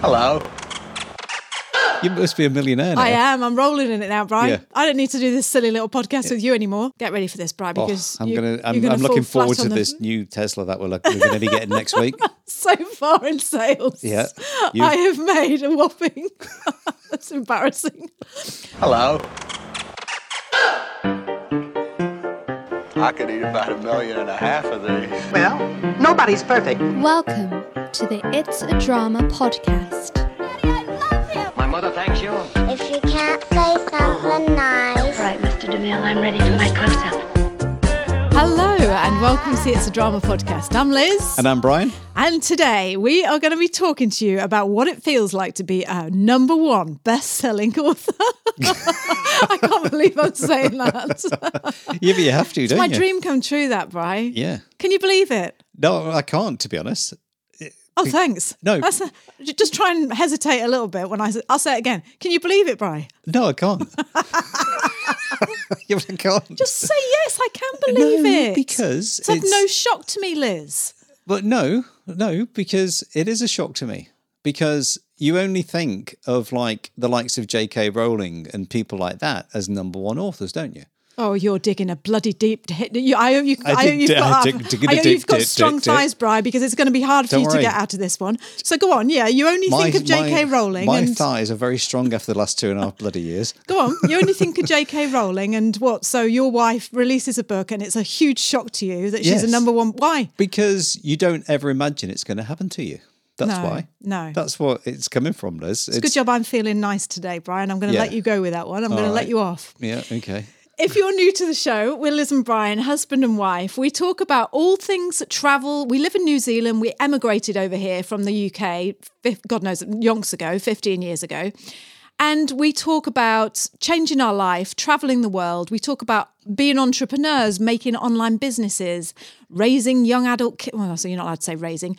Hello. You must be a millionaire now. I am. I'm rolling in it now, Brian. Yeah. I don't need to do this silly little podcast with you anymore. Get ready for this, Brian, Oh, because I'm you, gonna. you're I'm, gonna I'm looking forward to the- this new Tesla that we're, look- we're going to be getting next week. so far in sales. Yeah. I have made a whopping. That's embarrassing. Hello. I could eat about a million and a half of these. Well, nobody's perfect. Welcome to the It's a Drama podcast. My mother thanks you. If you can't say something nice, Right, Mr. DeMille, I'm ready for my close-up. Hello, and welcome to It's a Drama podcast. I'm Liz. And I'm Brian. And today we are going to be talking to you about what it feels like to be a number one best selling author. I can't believe I'm saying that. Yeah, but you have to, don't My you? dream come true, that, Brian. Yeah. Can you believe it? No, I can't. To be honest. Oh, thanks. No. That's a, just try and hesitate a little bit when I say, I'll say it again. Can you believe it, Bri? No, I can't. yeah, but I can't. Just say yes, I can believe no, it. because it's, like it's no shock to me, Liz. But no, no, because it is a shock to me. Because you only think of like the likes of J.K. Rowling and people like that as number one authors, don't you? Oh, you're digging a bloody deep hit. You, I hope, you, I I hope you've got. Up- dig- dig- I hope you've got dig- strong dig- dig. thighs, Bri, because it's going to be hard for Don't you to get out of this one. So go on. Yeah, you only think of J.K. Rowling, My and thighs are very strong after the last two and a half bloody years. go on. You only think of J.K. Rowling, and what? So your wife releases a book, and it's a huge shock to you that she's a number one. Why? Because you don't ever imagine it's going to happen to you. That's No, why. no. That's what it's coming from, Liz. It's a good job I'm feeling nice today, Brian. I'm going to Yeah. let you go with that one. I'm going to let you off. Yeah, okay. If you're new to the show, we're Liz and Brian, husband and wife. We talk about all things travel. We live in New Zealand. We emigrated over here from the UK, God knows, yonks ago, 15 years ago. And we talk about changing our life, traveling the world. We talk about being entrepreneurs, making online businesses, raising young adult kids. Well, so you're not allowed to say raising,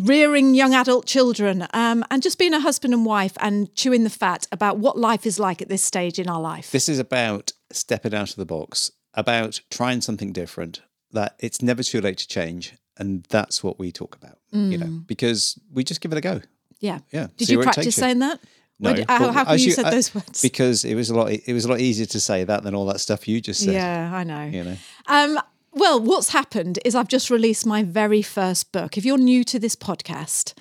rearing young adult children, um, and just being a husband and wife and chewing the fat about what life is like at this stage in our life. This is about stepping out of the box, about trying something different, that it's never too late to change. And that's what we talk about, you know, because we just give it a go. Yeah. Yeah, Did see you practice you. saying that? No, did- how how come as you, said I- those words? Because it was a lot. It was a lot easier to say that than all that stuff you just said. yeah, I know. You know. Um, well, what's happened is I've just released my very first book. If you're new to this podcast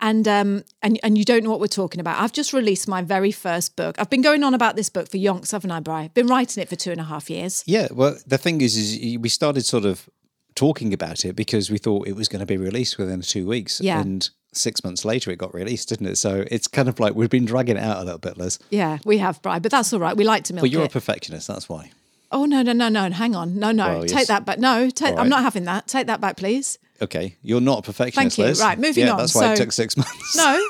and um, and and you don't know what we're talking about, I've just released my very first book. I've been going on about this book for yonks, haven't I, Bri? Been writing it for two and a half years. Yeah. Well, the thing is, is we started sort of talking about it because we thought it was going to be released within two weeks. Yeah. And six months later, it got released, didn't it? So it's kind of like we've been dragging it out a little bit, Liz. Yeah, we have, Bri, but that's all right. We like to milk But you're a perfectionist. That's why. Oh no, no, no, no! Hang on, no, no, Well, take yes. that back. No, take, All I'm not having that. Take that back, please. Okay, you're not a perfectionist. Thank you. Liz. Right, moving yeah, on. That's why it took six months. No,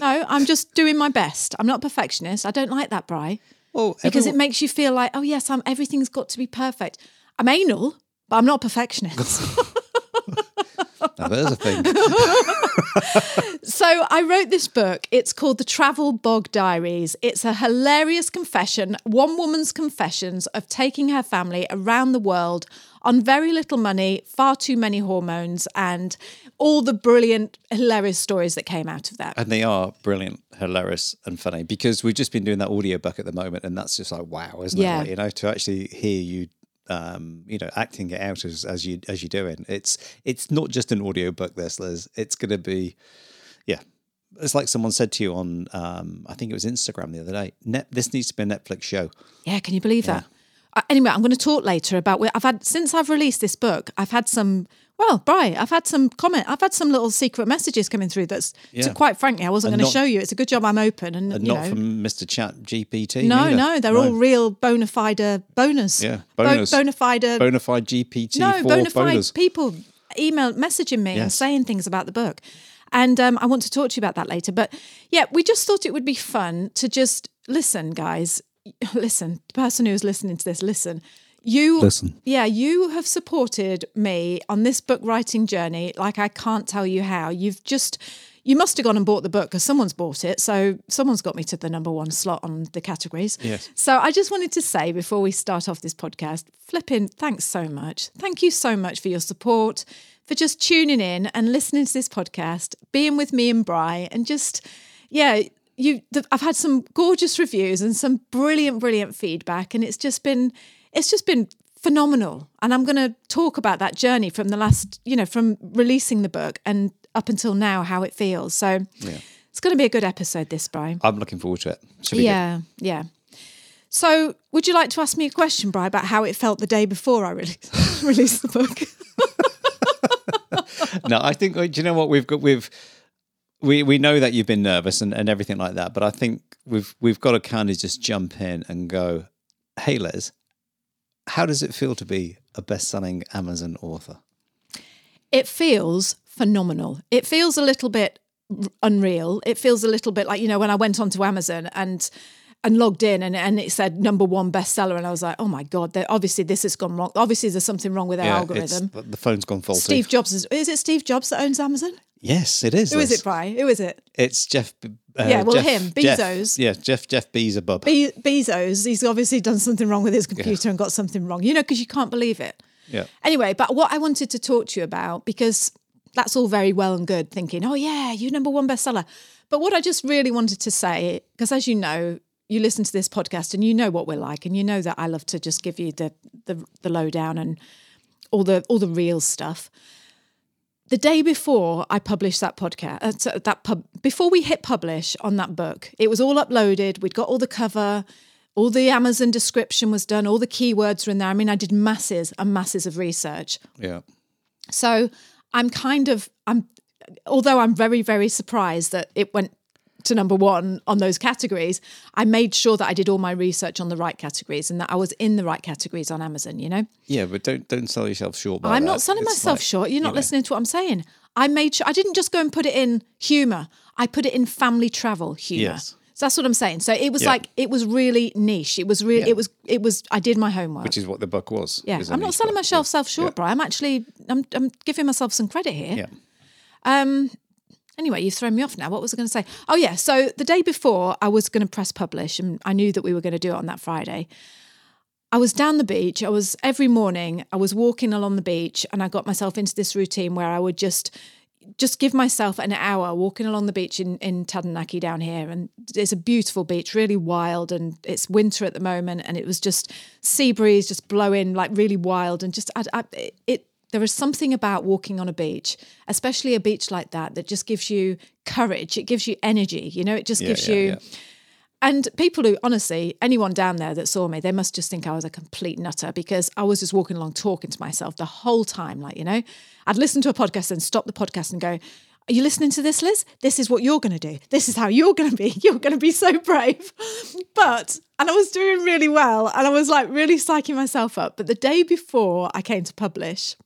no, I'm just doing my best. I'm not a perfectionist. I don't like that, Bri. well, because it makes you feel like, oh yes, I'm everything's got to be perfect. I'm anal, but I'm not a perfectionist. now, there's a thing. so I wrote this book. It's called The Travel Bog Diaries. It's a hilarious confession, one woman's confessions of taking her family around the world on very little money, far too many hormones, and all the brilliant, hilarious stories that came out of that. And they are brilliant, hilarious, and funny because we've just been doing that audiobook at the moment, and that's just like wow, isn't Yeah. it? Like, you know, to actually hear you, um, you know, acting it out as as you as you're doing. It's it's not just an audiobook. This, Liz. It's going to be, yeah. It's like someone said to you on, um, I think it was Instagram the other day. Net, this needs to be a Netflix show. Yeah, can you believe that? Uh, anyway, I'm going to talk later about where I've had since I've released this book. I've had some. Well, Bri, I've had some comment. I've had some little secret messages coming through. That's Yeah. so quite frankly, I wasn't And going to show you. It's a good job I'm open, and, And you not know, from Mr. Chat GPT. no, neither. no, they're all real bona fide uh, bonus. Yeah, Bo- bona fide. uh, bona fide GPT no, bona fide bonus. people email messaging me and saying things about the book. And um, I want to talk to you about that later. But yeah, we just thought it would be fun to just listen, guys. Listen, the person who is listening to this, listen. You Listen. Yeah, you have supported me on this book writing journey like I can't tell you how. You've just you must have gone and bought the book because someone's bought it. So someone's got me to the number one slot on the categories. Yes. So I just wanted to say before we start off this podcast, flipping, thanks so much. Thank you so much for your support, for just tuning in and listening to this podcast, being with me and Bry, and just, yeah, you. I've had some gorgeous reviews and some brilliant, brilliant feedback, and it's just been, it's just been phenomenal. And I'm going to talk about that journey from the last, you know, from releasing the book and up until now, how it feels. So it's going to be a good episode, this, Brian. I'm looking forward to it. Should be Yeah, yeah. So, would you like to ask me a question, Brian, about how it felt the day before I released, released the book? No, I think. Uh, do you know what we've got? We've we we know that you've been nervous and, and everything like that, but I think we've we've got to kind of just jump in and go, "Hey, Liz, how does it feel to be a best-selling Amazon author?" It feels phenomenal. It feels a little bit unreal. It feels a little bit like you know when I went onto Amazon and and logged in and, and it said number one bestseller and I was like, oh my god, obviously this has gone wrong. Obviously there's something wrong with their it's- algorithm. the phone's gone faulty. Steve Jobs is is it Steve Jobs that owns Amazon? Yes, it is. Who is it, Bri? Who is it? It's Jeff. Uh, Yeah, well, Jeff- him, Jeff- Bezos. yeah, Jeff. Jeff Bezos. Be- Bezos. He's obviously done something wrong with his computer and got something wrong. You know, because you can't believe it. Yeah. Anyway, but what I wanted to talk to you about, because that's all very well and good thinking, oh, yeah, you number one bestseller. But what I just really wanted to say, because as you know, you listen to this podcast and you know what we're like, and you know that I love to just give you the the, the lowdown and all the all the real stuff. The day before I published that podcast, uh, that pub, before we hit publish on that book, it was all uploaded. We'd got all the cover, all the Amazon description was done, all the keywords were in there. I mean, I did masses and masses of research. Yeah. So I'm kind of I'm although I'm very, very surprised that it went to number one on those categories, I made sure that I did all my research on the right categories and that I was in the right categories on Amazon, you know? Yeah, but don't don't sell yourself short. I'm that. not selling It's myself like, short. You're not you know, listening to what I'm saying. I made sure I didn't just go and put it in humor. I put it in family travel humor. Yes. So that's what I'm saying. So it was Yeah. like it was really niche. It was really Yeah. it was it was I did my homework. Which is what the book was. yeah, I'm not selling book. myself Yeah. self short, bro. I'm actually I'm I'm giving myself some credit here. Yeah. Um, Anyway, you've thrown me off now. What was I going to say? Oh, yeah. So the day before, I was going to press publish, and I knew that we were going to do it on that Friday. I was down the beach. I was every morning. I was walking along the beach, and I got myself into this routine where I would just just give myself an hour walking along the beach in in Taranaki down here, and it's a beautiful beach, really wild, and it's winter at the moment, and it was just sea breeze just blowing like really wild, and just I, I, it. There is something about walking on a beach, especially a beach like that, that just gives you courage. It gives you energy. You know, it just Yeah, gives yeah, you. yeah. And people who, honestly, anyone down there that saw me, they must just think I was a complete nutter because I was just walking along talking to myself the whole time. Like, you know, I'd listen to a podcast and stop the podcast and go, Are you listening to this, Liz? This is what you're going to do. This is how you're going to be. You're going to be so brave. But, and I was doing really well and I was like really psyching myself up. But the day before I came to publish,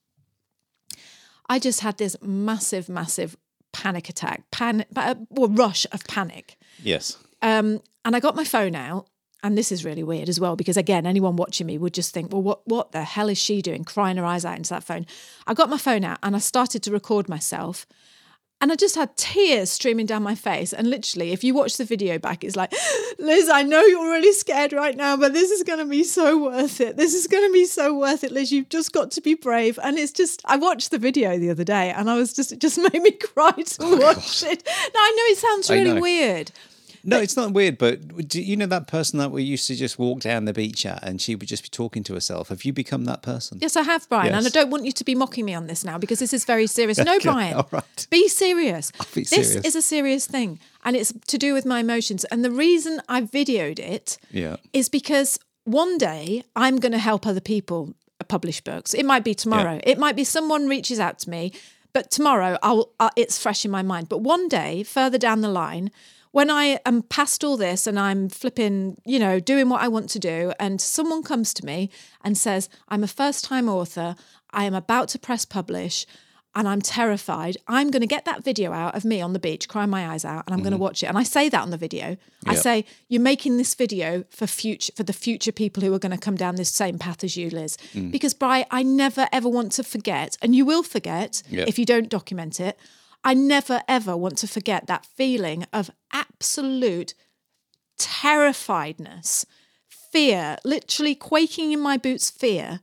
I just had this massive, massive panic attack, pan, uh, well, rush of panic. Yes. Um, and I got my phone out, and this is really weird as well because again, anyone watching me would just think, "Well, what what the hell is she doing, crying her eyes out into that phone?" I got my phone out and I started to record myself, and I just had tears streaming down my face. And literally, if you watch the video back, it's like, Liz, I know you're really scared right now, but this is going to be so worth it. This is going to be so worth it, Liz. You've just got to be brave. And it's just, I watched the video the other day, and I was just, it just made me cry to watch it. Now I know it sounds really weird. No, it's not weird, but do you know that person that we used to just walk down the beach at and she would just be talking to herself? Have you become that person? Yes, I have, Brian. And I don't want you to be mocking me on this now because this is very serious. No, Okay, Brian. all right. Be serious. be this serious. is a serious thing. And it's to do with my emotions. And the reason I videoed it Yeah. is because one day I'm going to help other people publish books. It might be tomorrow. It might be someone reaches out to me, but tomorrow I'll uh, it's fresh in my mind. But one day further down the line, when I am past all this and I'm flipping, you know, doing what I want to do, and someone comes to me and says, "I'm a first-time author. I am about to press publish." And I'm terrified. I'm going to get that video out of me on the beach, crying my eyes out, and I'm going to mm-hmm. watch it. And I say that on the video. I say, "You're making this video for future, for the future people who are going to come down this same path as you, Liz." Mm. Because, Bri, I never ever want to forget, and you will forget Yeah. if you don't document it. I never ever want to forget that feeling of absolute terrifiedness, fear, literally quaking in my boots, fear,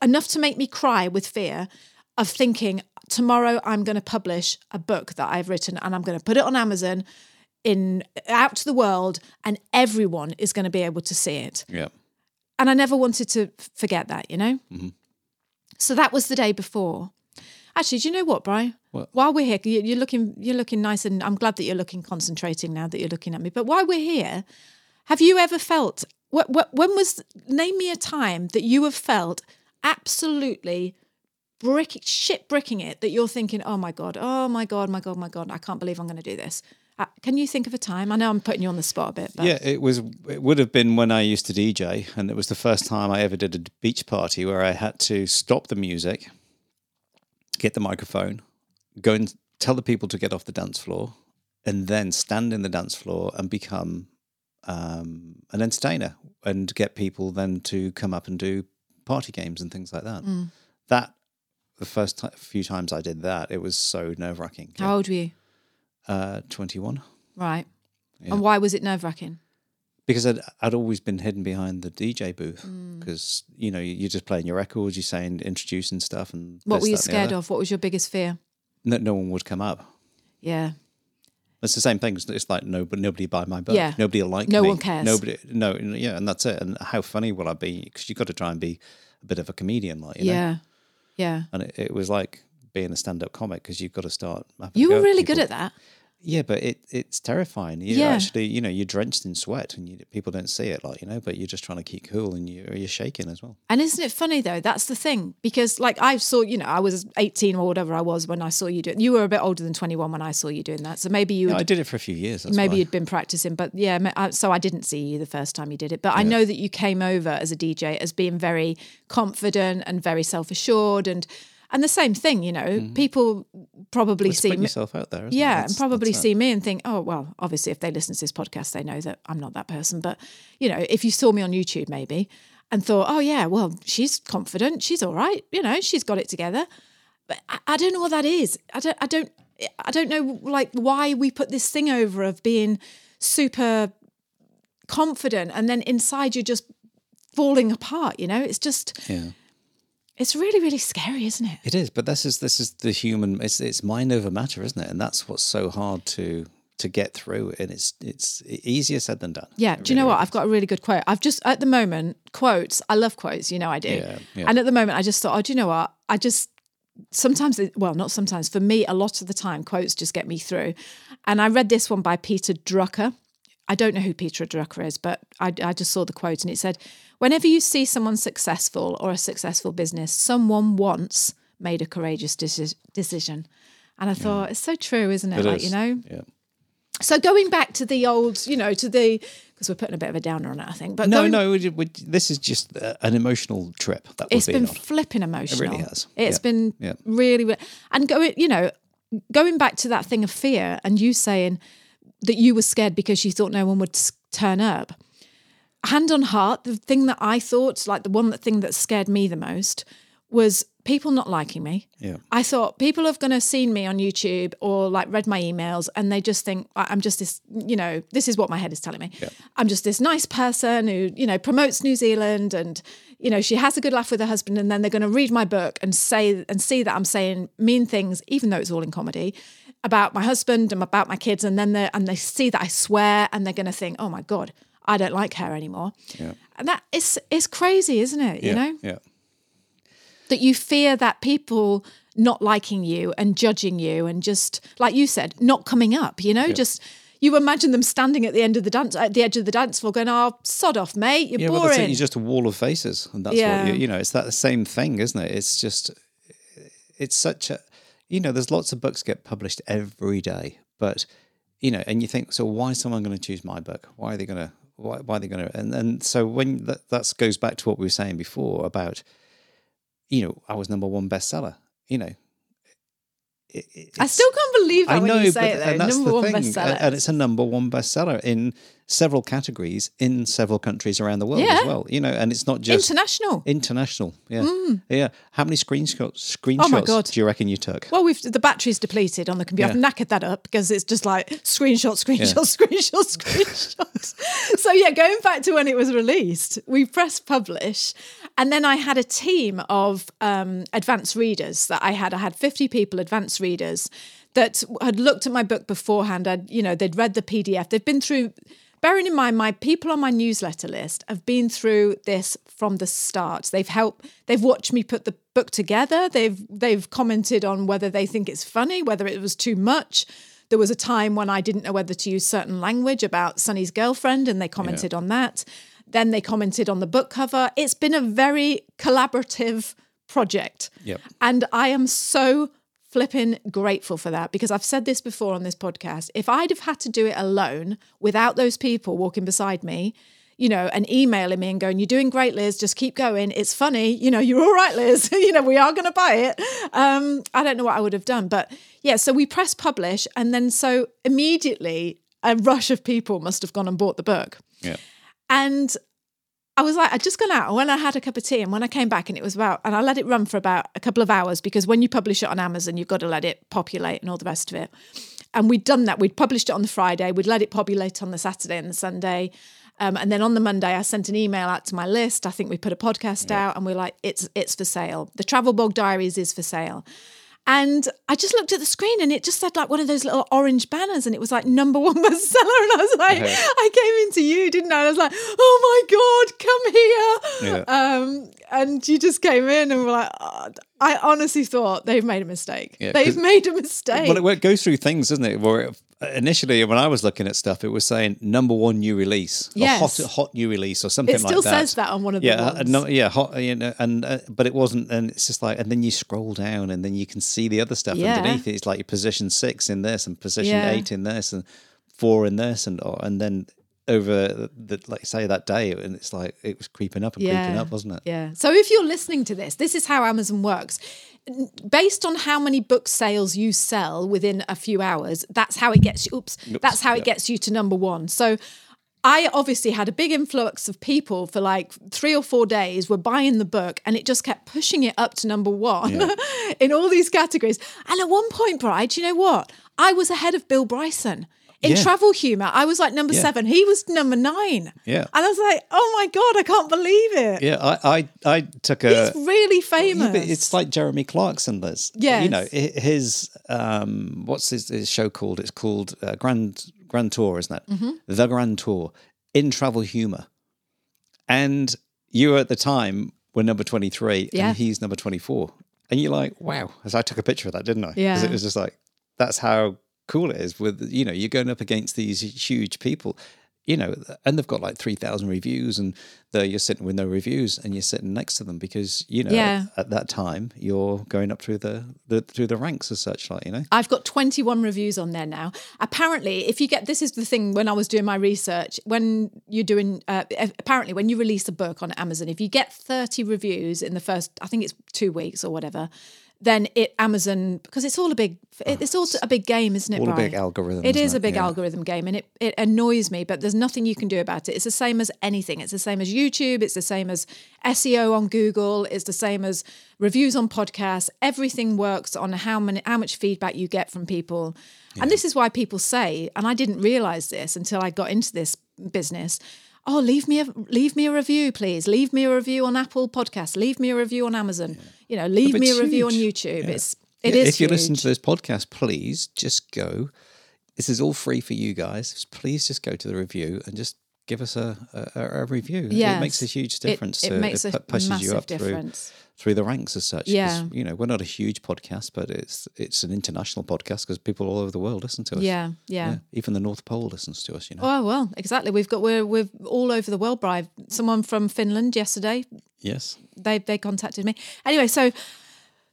enough to make me cry with fear of thinking tomorrow I'm going to publish a book that I've written and I'm going to put it on Amazon in out to the world and everyone is going to be able to see it Yeah. and I never wanted to forget that, you know. Mm-hmm. So that was the day before. Actually, do you know what, Brian? What? While we're here, you- you're looking you're looking nice, and I'm glad that you're looking concentrating now that you're looking at me. But while we're here, have you ever felt? What, what, when was? Name me a time that you have felt absolutely brick shit bricking it that you're thinking, oh my god, oh my god, my god, my god, I can't believe I'm going to do this. Uh, can you think of a time? I know I'm putting you on the spot a bit, but Yeah, it was. It would have been when I used to DJ, and it was the first time I ever did a beach party where I had to stop the music, get the microphone, go and tell the people to get off the dance floor, and then stand in the dance floor and become um, an entertainer and get people then to come up and do party games and things like that. That the first ti few times I did that, it was so nerve wracking. how old were you? Uh, Twenty one. Right. And why was it nerve wracking? Because I'd, I'd always been hidden behind the DJ booth Mm. because you know you're just playing your records, you're saying introducing stuff, and What this, were you that, scared of? What was your biggest fear? That no one would come up. Yeah. It's the same thing. It's- like no, but nobody buy my book. Yeah. Nobody will like No me. one cares. Nobody. No. Yeah, and that's it. And how funny will I be? Because you've got to try and be a bit of a comedian, like you know. Yeah. Yeah. And it, it was like being a stand-up comic because you've got to start. You were really good at that. Yeah, but it it's terrifying. You Yeah. actually, you know, you're drenched in sweat, and you, people don't see it, like you know. But you're just trying to keep cool, and you you're shaking as well. And isn't it funny though? That's the thing because like I saw, you know, I was 18 or whatever I was when I saw you do it. You were a bit older than 21 when I saw you doing that. So maybe you Yeah, I did it for a few years. Maybe why. you'd been practicing, but yeah, uh, so I didn't see you the first time you did it. But I know that you came over as a DJ as being very confident and very self-assured and and the same thing, you know, mm-hmm. people probably Let's see put me, yourself out there. yeah, and probably see me and think, oh, well, obviously, if they listen to this podcast, they know that I'm not that person. But, you know, if you saw me on YouTube maybe and thought, oh, yeah, well, she's confident, she's all right, you know, she's got it together. But I, I don't know what that is. I don't, I don't, I don't know, like, why we put this thing over of being super confident and then inside you're just falling apart, you know? It's just, Yeah. It's really, really scary, isn't it? It is, but this is this is the human. It's it's mind over matter, isn't it? And that's what's so hard to to get through. And it's it's easier said than done. Yeah. It Do you know what? is. I've got a really good quote. I've just at the moment quotes. I love quotes. You know I do. Yeah, yeah. And at the moment, I just thought, oh, do you know what? I just sometimes, well, not sometimes. For me, a lot of the time, quotes just get me through. And I read this one by Peter Drucker. I don't know who Peter Drucker is, but I, I just saw the quote and it said, "Whenever you see someone successful or a successful business, someone once made a courageous deci- decision." And I thought, it's so true, isn't it? It like is. you know, Yeah. so going back to the old, you know, to the because we're putting a bit of a downer on it, I think. But No, going, no. We, we, this is just uh, an emotional trip that it's been flipping emotional. It really has. It's Yeah. been Yeah. really, really, and going, you know, going back to that thing of fear, and you saying that you were scared because you thought no one would turn up. Hand on heart, the thing that I thought, like the one that thing that scared me the most, was people not liking me. Yeah. I thought people have gonna seen me on YouTube or like read my emails and they just think I'm just this, you know, this is what my head is telling me. Yeah. I'm just this nice person who, you know, promotes New Zealand and, you know, she has a good laugh with her husband and then they're gonna read my book and say and see that I'm saying mean things, even though it's all in comedy, about my husband and about my kids, and then they and they see that I swear and they're gonna think, Oh my God, I don't like her anymore. Yeah. And that is it's crazy, isn't it? You yeah. know? Yeah. that you fear that people not liking you and judging you and just like you said not coming up you know just you imagine them standing at the end of the dance at the edge of the dance floor going oh sod off mate you're Yeah, well, that's it. boring You're just a wall of faces, and that's Yeah. what you, you know. It's that same thing, isn't it? It's just, it's such a, you know, there's lots of books get published every day, but you know, and you think, so why is someone going to choose my book? Why are they going to? Why, why are they going to? And and so when that goes back to what we were saying before about, you know, I was number one bestseller. You know, it, it- I still can't believe that I when know, you say but it though number one thing, bestseller and it's a number one bestseller in several categories in several countries around the world Yeah. as well. You know, and it's not just International. international. Yeah, yeah. How many screenshots? Screenshots? Mm. Oh my God. Do you reckon you took? Well, we've the battery's depleted on the computer. Yeah. I've knackered that up because it's just like screenshot, screenshot, screenshot, screenshot. so yeah, going back to when it was released, we pressed publish, and then I had a team of um, advanced readers that I had. I had fifty people, advanced readers, that had looked at my book beforehand. I'd you know they'd read the PDF. They've been through. Bearing in mind, my people on my newsletter list have been through this from the start. They've helped. They've watched me put the book together. They've they've commented on whether they think it's funny, whether it was too much. There was a time when I didn't know whether to use certain language about Sonny's girlfriend, and they commented on that. Then they commented on the book cover. It's been a very collaborative project. Yep. And I am so flipping grateful for that because I've said this before on this podcast. If I'd have had to do it alone without those people walking beside me, you know, and emailing me and going, You're doing great, Liz, just keep going. It's funny, you know, you're all right, Liz. you know, we are going to buy it. Um, I don't know what I would have done. But yeah, so we press publish. And then so immediately a rush of people must have gone and bought the book. Yeah. And I was like, I'd just gone out and when I had a cup of tea and when I came back and it was about, and I let it run for about a couple of hours because when you publish it on Amazon, you've got to let it populate and all the rest of it. And we'd done that. We'd published it on the Friday, we'd let it populate on the Saturday and the Sunday. Um, and then on the Monday, I sent an email out to my list. I think we put a podcast out and we're like, it's it's for sale. The Travel Bog Diaries is for sale. And I just looked at the screen and it just said like one of those little orange banners and it was like number one bestseller. And I was like, I came into you, didn't I? And I was like, oh my God, come here. Um, and you just came in and were like, oh, I honestly thought they've made a mistake. Yeah, they've made a mistake. Well, it, goes through things, doesn't it? Where it, initially, when I was looking at stuff, it was saying number one new release, Yes. hot hot new release, or something like that. It still says that on one of the yeah, uh, no, yeah, hot, you know, and uh, but it wasn't, and it's just like, and then you scroll down, and then you can see the other stuff Yeah. underneath it. It's like your position six in this, and position Yeah. eight in this, and four in this, and and then over the like say that day, and it's like it was creeping up and creeping up, wasn't it? Yeah. So if you're listening to this, this is how Amazon works. Based on how many book sales you sell within a few hours, that's how it gets you. Oops, that's how it gets you to number one. So. I obviously had a big influx of people for like three or four days were buying the book and it just kept pushing it up to number one in all these categories. And at one point, Bride, you know what? I was ahead of Bill Bryson. In Yeah. travel humor, I was like number Yeah. seven. He was number nine. Yeah. And I was like, oh my God, I can't believe it. Yeah, I I, I took a. He's really famous. Yeah, it's like Jeremy Clarkson does. Yeah. you know his um, what's his, his show called? It's called uh, Grand Grand Tour, isn't it? Mm-hmm. The Grand Tour in travel humor, and you at the time were number twenty three, Yeah. and he's number twenty four, and you're like, wow. As I took a picture of that, didn't I? Yeah. Because it was just like that's how cool it is. With you know, you're going up against these huge people. You know, and they've got like three thousand reviews, and you're sitting with no reviews, and you're sitting next to them because you know Yeah. at that time you're going up through the, the through the ranks as such like you know I've got 21 reviews on there now. Apparently, if you get this is the thing when I was doing my research, when you're doing uh, apparently when you release a book on Amazon, if you get 30 reviews in the first I think it's 2 weeks or whatever, then it Amazon because it's all a big ah, it- it's all a big game, isn't it? all a big algorithm, It is it? a big Yeah. algorithm game, and it it annoys me. But there's nothing you can do about it. It's the same as anything. It's the same as YouTube. It's the same as SEO on Google. It's the same as reviews on podcasts. Everything works on how many how much feedback you get from people. And this is why people say, and I didn't realize this until I got into this business. Oh, leave me a leave me a review, please. Leave me a review on Apple Podcasts. Leave me a review on Amazon. You know, leave me a it's review on. YouTube. Yeah. It's it Yeah, is if you listen huge. to this podcast please just go this is all free for you guys please just go to the review and just give us a a, a review it makes a huge difference it to, makes a pu- pushes you massive up difference. through through the ranks as such. Yeah. you know we're not a huge podcast but it's it's an international podcast because people all over the world listen to us Yeah, yeah. even the north pole listens to us you know Oh well, exactly. We've got we're we're all over the world, Brian. Someone from Finland yesterday, yes they they contacted me. Anyway, so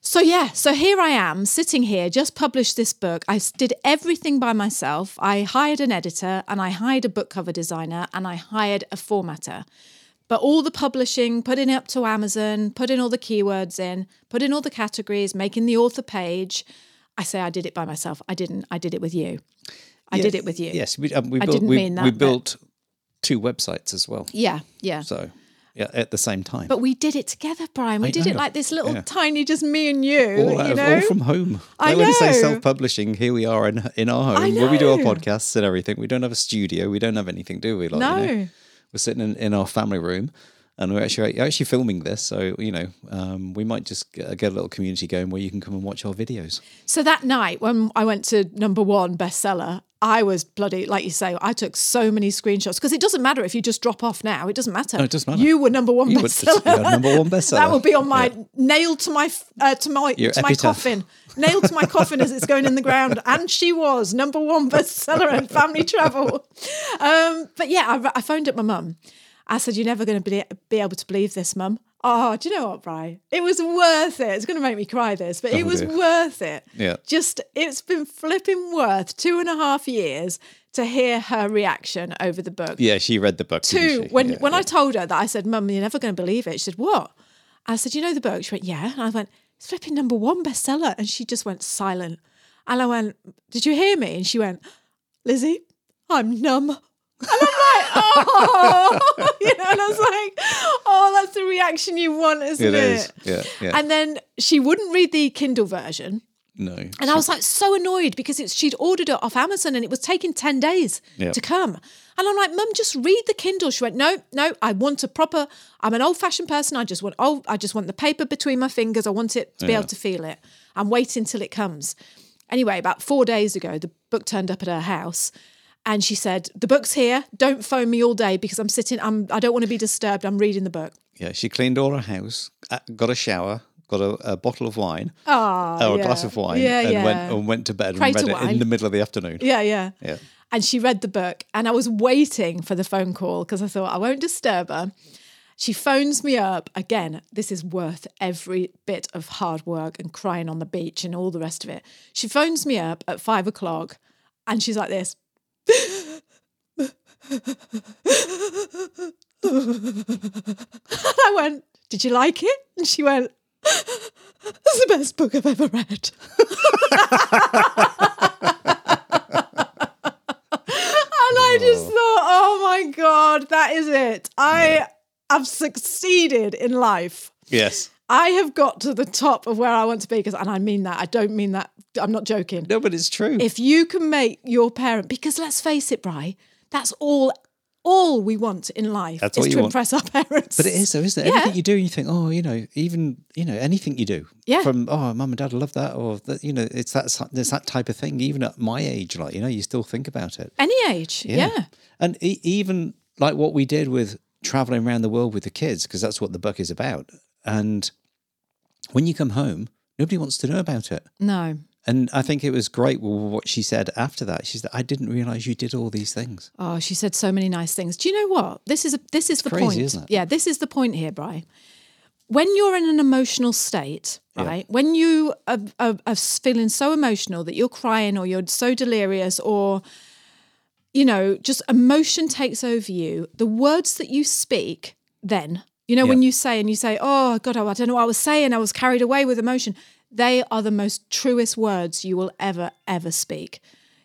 so yeah, so here I am sitting here, just published this book. I did everything by myself. I hired an editor and I hired a book cover designer and I hired a formatter. But all the publishing, putting it up to Amazon, putting all the keywords in, putting all the categories, making the author page. I say I did it by myself. I didn't. I did it with you. I did it with you. Yes, we, um, we I built. didn't we, mean that, we built two websites as well. Yeah, yeah. So yeah, at the same time. But we did it together, Brian. We I did it like this little Yeah. tiny, just me and you. all, you of- know, all from home. I Like when say self-publishing, here we are in in our home where we do our know. podcasts and everything. We don't have a studio. We don't have anything, do we? Like, you know, No. we're sitting in, in our family room, and we're actually actually filming this. So you know, um, we might just get, get a little community going where you can come and watch our videos. So that night when I went to number one bestseller, I was bloody, like you say, I took so many screenshots because it doesn't matter if you just drop off now. It doesn't matter. No, it doesn't matter. You were number one You bestseller. number one bestseller. that will be on my Yeah. nailed to my uh, to my Your to my coffin. Nailed to my coffin as it's going in the ground, and she was number one bestseller in family travel. Um, but yeah, I, I phoned up my mum. I said, "You're never going to be, be able to believe this, mum." Oh, do you know what, Bri? It was worth it. It's going to make me cry this, but it Oh, was dear. worth it. Yeah. Just, it's been flipping worth two and a half years to hear her reaction over the book. Yeah, she read the book. didn't Two, when Yeah, when yeah. I told her that, I said, Mum, you're never going to believe it. She said, What? I said, You know the book? She went, Yeah. And I went, It's flipping number one bestseller. And she just went silent. And I went, Did you hear me? And she went, Lizzie, I'm numb. And I'm like, oh, you know, and I was like, oh, that's the reaction you want, isn't It it? is. Yeah, yeah. And then she wouldn't read the Kindle version. no, And I was like so annoyed because it's she'd ordered it off Amazon and it was taking 10 days Yeah. to come. And I'm like, Mum, just read the Kindle. She went, No, no, I want a proper, I'm an old-fashioned person. I just want oh, I just want the paper between my fingers. I want it to be able to feel it. I'm waiting till it comes. Anyway, about four days ago, the book turned up at her house. And she said, The book's here. Don't phone me all day because I'm sitting, I'm I don't want to be disturbed. I'm reading the book. yeah, she cleaned all her house, uh, got a shower, got a, a bottle of wine, Oh, or a yeah. glass of wine, Yeah, and yeah. went and went to bed Crater and read it wine. in the middle of the afternoon. Yeah, yeah. Yeah. And she read the book, and I was waiting for the phone call because I thought I won't disturb her. She phones me up again. This is worth every bit of hard work and crying on the beach and all the rest of it. She phones me up at five o'clock, and she's like this. I went, Did you like it? And she went, That's the best book I've ever read. And I just oh. thought, oh my God, that is it. I have succeeded in life. Yes. I have got to the top of where I want to be because, and I mean that. I don't mean that. I'm not joking. No, but it's true. If you can make your parent, because let's face it, Bry, that's all. All we want in life That's is to want. impress our parents. But it is though, isn't it? Yeah. Everything you do, you think, oh, you know, even you know, anything you do, Yeah. From oh, mum and dad love that, or that, you know, it's that there's that type of thing. Even at my age, like you know, you still think about it. Any age, yeah. And e- even like what we did with traveling around the world with the kids, because that's what the book is about. And when you come home, nobody wants to know about it. No. And I think it was great what she said after that. She said, "I didn't realize you did all these things." Oh, she said so many nice things. Do you know what? This is a, this is the crazy, point. Yeah, this is the point here, Bri. When you're in an emotional state, right? When you are, are, are feeling so emotional that you're crying or you're so delirious or you know, just emotion takes over you. The words that you speak then, you know, when you say and you say, "Oh God, I don't know what I was saying. I was carried away with emotion." They are the most truest words you will ever ever speak.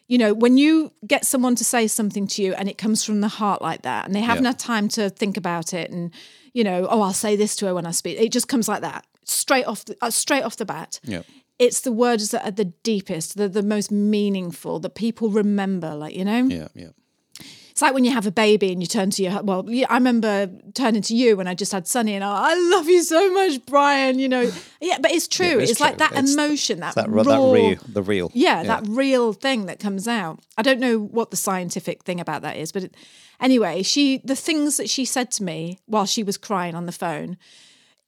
You know, when you get someone to say something to you and it comes from the heart like that, and they haven't Yeah. had time to think about it, and you know, oh, I'll say this to her when I speak. It just comes like that, straight off, the, uh, straight off the bat Yeah. it's the words that are the deepest, the the most meaningful that people remember. Like you know, Yeah, yeah. It's like when you have a baby and you turn to your well. I remember turning to you when I just had Sonny, and I, I love you so much, Brian. You know, yeah, but it's true. it's it's like that It's- emotion, that, That, raw, that real, the real. yeah, that real thing that comes out. I don't know what the scientific thing about that is, but it, anyway, she the things that she said to me while she was crying on the phone,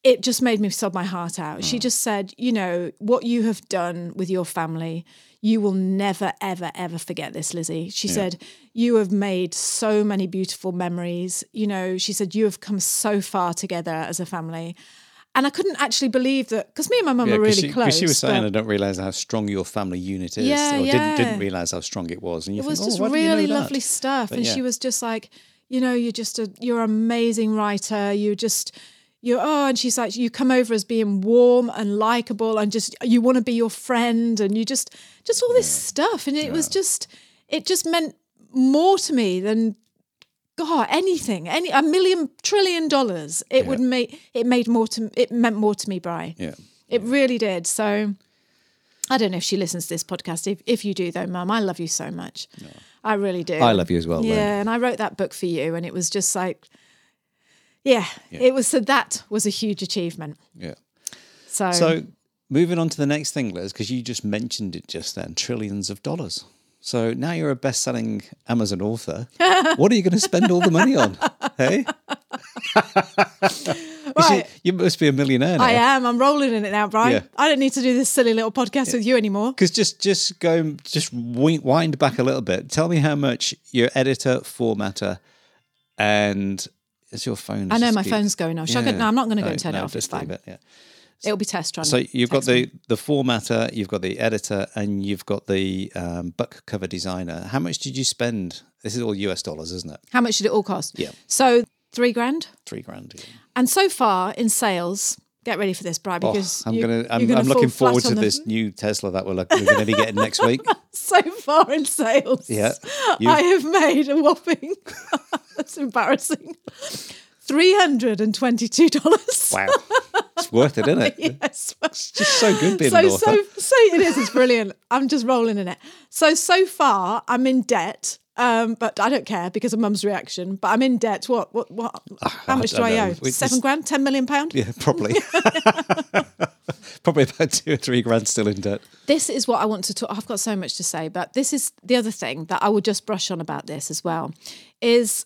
it just made me sob my heart out. She mm. just said, you know, what you have done with your family, you will never, ever, ever forget this, Lizzie. She said, you have made so many beautiful memories. You know, she said, you have come so far together as a family. And I couldn't actually believe that because me and my mum Yeah, are 'cause really she, close. she was saying, but- I don't realize how strong your family unit is, Yeah, or yeah. didn't didn't realize how strong it was. And you it was oh, just oh, didn't you know really lovely stuff But and yeah. she was just like you know you're just a you're an amazing writer you just you oh and she's like you come over as being warm and likable and just you want to be your friend and you just just all this stuff and it was just it just meant more to me than God, anything, any a million trillion dollars, it would make it made more to it meant more to me, Bri. Yeah. It really did. So I don't know if she listens to this podcast. If if you do though, Mum, I love you so much. I really do. I love you as well. Yeah, and I wrote that book for you, and it was just like, yeah, it was. So that was a huge achievement. Yeah. So, So moving on to the next thing, Liz, because you just mentioned it just then, trillions of dollars. So now you're a best-selling Amazon author. what are you going to spend all the money on? Hey, 'Cause you, Right. you must be a millionaire now. I am. I'm rolling in it now, Brian. Yeah. I don't need to do this silly little podcast with you anymore. Because just just go just wi- wind back a little bit. Tell me how much your editor, formatter, and is your phone? I know my keep- phone's going off. I go- no, I'm not gonna go and turn it off, Just it's fine. it. Yeah. It'll be test run. So you've got the me. the formatter, you've got the editor, and you've got the um, book cover designer. How much did you spend? This is all US dollars, isn't it? How much did it all cost? Yeah. So three grand. Three grand. yeah. And so far in sales, get ready for this, Brian, Oh, because I'm you- gonna. I'm, gonna I'm looking forward to the- this new Tesla that we're, look- we're going to be getting next week. So far in sales, Yeah. You- I have made a whopping. that's embarrassing. Three hundred and twenty-two dollars. Wow, it's worth it, isn't it? yes. It's just so good being so an author. so so it is. It's brilliant. I'm just rolling in it. So so far, I'm in debt. Um, but I don't care because of Mum's reaction. But I'm in debt. What? What? What? How much do Ah, don't I know. owe? We Seven grand? Ten million pound? Yeah, probably. probably about two or three grand still in debt. This is what I want to talk. I've got so much to say, but this is the other thing that I will just brush on about this as well. Is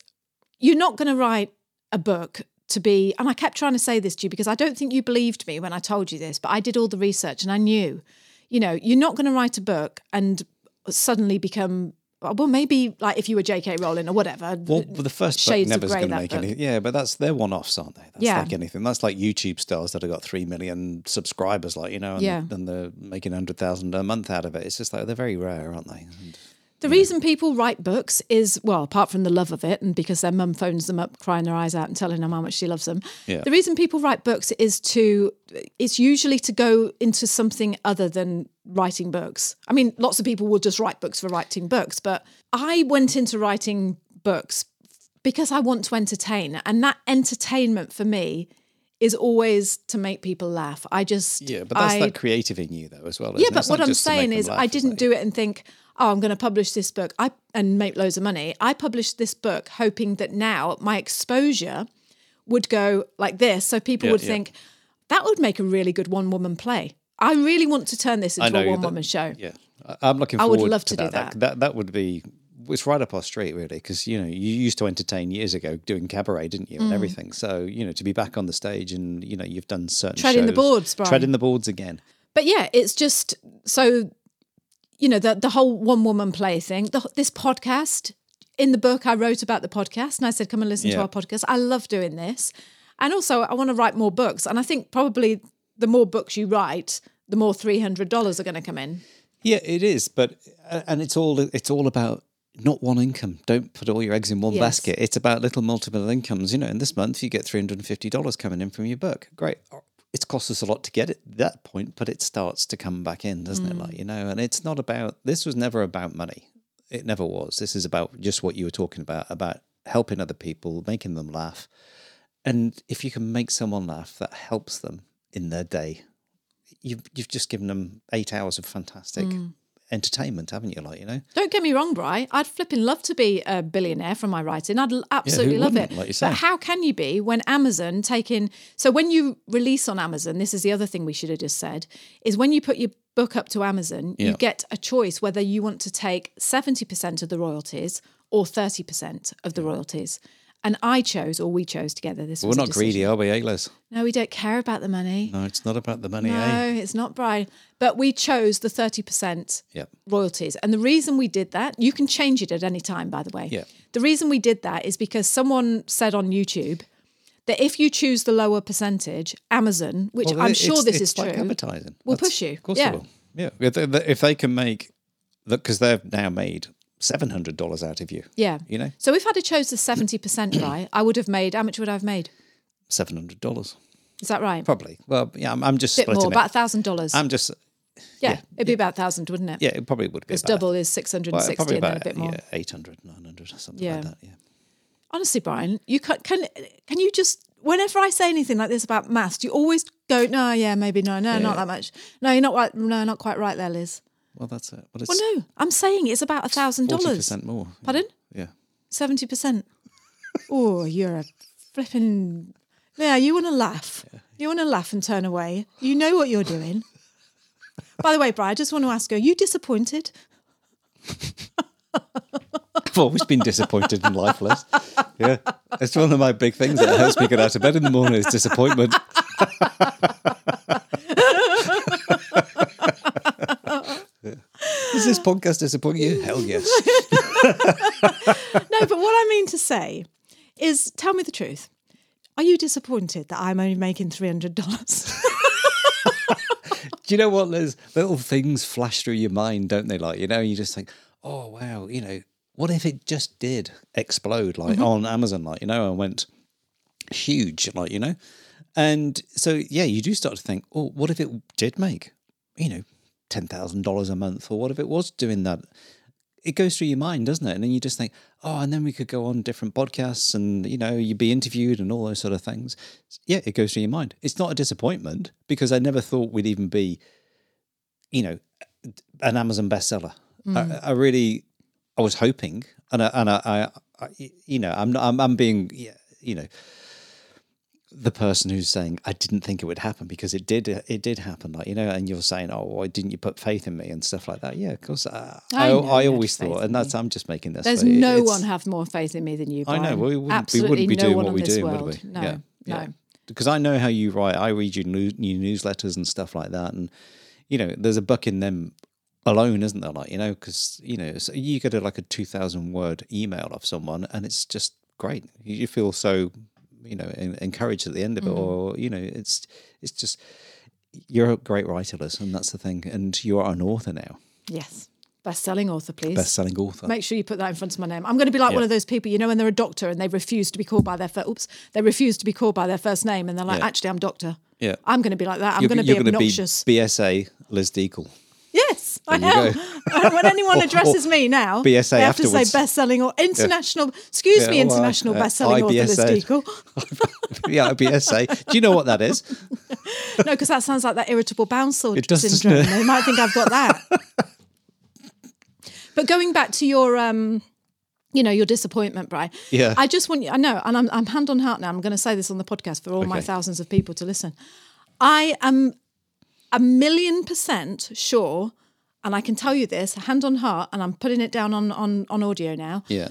you're not going to write a book to be, and I kept trying to say this to you because I don't think you believed me when I told you this, but I did all the research and I knew, you know, you're not going to write a book and suddenly become. Well, maybe like if you were J.K. Rowling or whatever. Well, the first book Shades of never's Grey, going to make any. Yeah, but that's they're one-offs, aren't they? That's Yeah. like anything. That's like YouTube stars that have got three million subscribers, like you know, and, Yeah. and they're making hundred thousand a month out of it. It's just like they're very rare, aren't they? And The reason people write books is, well, apart from the love of it and because their mum phones them up crying their eyes out and telling them how much she loves them. Yeah. The reason people write books is to, it's usually to go into something other than writing books. I mean, lots of people will just write books for writing books, but I went into writing books because I want to entertain. And that entertainment for me is always to make people laugh. I just, yeah, but that's I, that creative in you, though, as well. yeah, it? but what I'm just to make saying is, I didn't do it and think, oh, I'm going to publish this book I, and make loads of money. I published this book hoping that now my exposure would go like this. So people Yeah, would yeah. think that would make a really good one woman play. I really want to turn this into a one woman show. Yeah, I'm looking I would love to, to do that. that. that. That would be. It's right up our street, really, because you know you used to entertain years ago doing cabaret, didn't you, Mm. and everything. So you know to be back on the stage and you know you've done certain Treading the boards, Brian. treading the boards again. But yeah, it's just so you know the the whole one woman play thing. The, this podcast in the book I wrote about the podcast, and I said, "Come and listen to our podcast." I love doing this, and also I want to write more books. And I think probably the more books you write, the more three hundred dollars are going to come in. Yeah, it is, but uh, and it's all it's all about not one income. Don't put all your eggs in one Yes. basket. It's about little multiple incomes. You know, and this month you get three hundred and fifty dollars coming in from your book. Great. It's cost us a lot to get it that point, but it starts to come back in, doesn't it? Like you know, and it's not about. This was never about money. It never was. This is about just what you were talking about about helping other people, making them laugh, and if you can make someone laugh, that helps them in their day you've you've just given them eight hours of fantastic Mm. Entertainment, haven't you? Like you know, Don't get me wrong, Bry. I'd flipping love to be a billionaire from my writing. I'd absolutely love it. like but how can you be when Amazon taking? So when you release on Amazon, this is the other thing we should have just said: is when you put your book up to Amazon, Yeah. you get a choice whether you want to take seventy percent of the royalties or thirty percent of the royalties. And I chose, or we chose together. This we're not greedy, are we, Les? No, we don't care about the money. No, it's not about the money, No, eh? it's not Brian. But we chose the 30% Yep. royalties. And the reason we did that, you can change it at any time, by the way. Yeah. The reason we did that is because someone said on YouTube that if you choose the lower percentage, Amazon, which Well, I'm sure this is like true, advertising. will That's- push you. Of course, Yeah. they will. Yeah, if they, if they can make because they've now made seven hundred dollars out of you. yeah. you know, So if I'd have chose the 70% right, I would have made, how much would I have made? seven hundred dollars Is that right? probably. Well, yeah, I'm, I'm just bit splitting more, it. about $1,000. I'm just yeah, yeah, it'd be about 1000 wouldn't it? yeah, it probably would be Because double is 660 probably and then a bit more. yeah, 800, 900 or something Yeah. like that. Yeah. Honestly, Brian, you can, can can you just whenever I say anything like this about maths, do you always go, no, yeah, maybe no, no, not that much. No, you're not right. No, not quite right there, Liz. Well, that's it. Well, it's Well, no, I'm saying it's about a thousand forty dollars. percent more. Pardon? Yeah. Seventy percent. Oh, you're a flipping. Yeah, you want to laugh. You want to laugh and turn away. You know what you're doing. By the way, Brian, I just want to ask you: Are you disappointed? I've always been disappointed in life, Liz. Yeah, it's one of my big things that helps me get out of bed in the morning is disappointment. Yeah. Does this podcast disappoint you? Hell yes. No, but what I mean to say is, tell me the truth. Are you disappointed that I'm only making three hundred dollars? Do you know what, Liz? Little things flash through your mind, don't they? Like, you know, you just think, oh, wow, you know, what if it just did explode, like mm-hmm. on Amazon, like, you know, and went huge, like, you know? And so, yeah, you do start to think, oh, what if it did make, you know, $10,000 a month, or what if it was doing that? It goes through your mind, doesn't it? And then you just think, oh, and then we could go on different podcasts and, you know, you'd be interviewed and all those sort of things. Yeah, it goes through your mind. It's not a disappointment because I never thought we'd even be, you know, an Amazon bestseller. I, mm. I really, I was hoping, and I, and I, I, I you know, I'm not, I'm, I'm being, you know, the person who's saying I didn't think it would happen because it did, it did happen. Like you know, and you're saying, oh, why didn't you put faith in me and stuff like that? Yeah, of course. Uh, I I, I, always thought, and that's me. I'm just making this. There's but it- no one have more faith in me than you. I know. We wouldn't, Absolutely we wouldn't be no doing what we do, world. would we? No, yeah. no. yeah. Because I know how you write. I read your new, new newsletters and stuff like that, and you know, there's a buck in them alone, isn't there? Like you know, because you know, so you get a, like a two thousand word email of someone, and it's just great. You feel so, you know, en- encouraged at the end of Mm-hmm. it, or you know, it's it's just you're a great writer, Liz, and that's the thing. And you are an author now, Yes, best-selling author, please. best-selling author. Make sure you put that in front of my name. I'm going to be like one of those people, you know, when they're a doctor and they refuse to be called by their first. Oops, they refuse to be called by their first name, and they're like, Yeah. "Actually, I'm doctor." Yeah. I'm going to be like that. I'm You're, going to be obnoxious. be BSA Liz Deacle. Yes, I There you am. when anyone addresses me now, BSA they have to say best-selling or international. Excuse Yeah, me, international uh, best-selling author IBSA. Deacle. yeah, BSA. Do you know what that is? No, because that sounds like that irritable bowel sor- It does, doesn't syndrome. They might think I've got that. but going back to your, um, you know, your disappointment, Brian. Yeah. I just want you. I know, and I'm, I'm hand on heart now. I'm going to say this on the podcast for all my thousands of people to listen. I am a million percent sure, and I can tell you this, hand on heart, and I'm putting it down on on on audio now Yeah.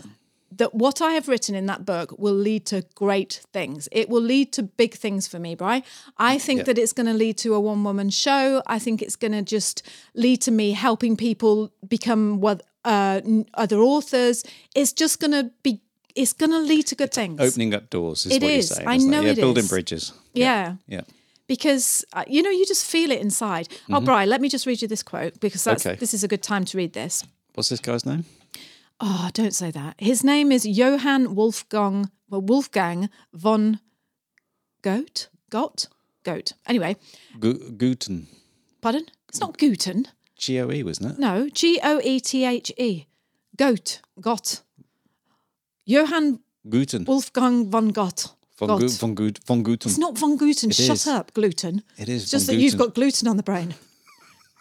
that what I have written in that book will lead to great things. It will lead to big things for me, Bri. I think that it's going to lead to a one woman show. I think it's going to just lead to me helping people become what uh, other authors. It's just going to be. It's going to lead to good things. Opening up doors is It what is. you're saying. I know Yeah, it building is. bridges. Yeah. Yeah. Because uh, you know you just feel it inside. Oh, Brian, let me just read you this quote because that's, Mm-hmm. Okay. this is a good time to read this. What's this guy's name? Oh, don't say that. His name is Johann Wolfgang well, Wolfgang von Goat. Got Goat. Anyway, Gu- Guten. pardon. It's not Guten. G O E, wasn't it? No, G O E T H E. Goat. Got. Johann Guten. Wolfgang von Gott. Von, Gott. Gu- von, von Guten. It's not von Gluten. It Shut is. up, gluten. It is It's just that you've got gluten on the brain.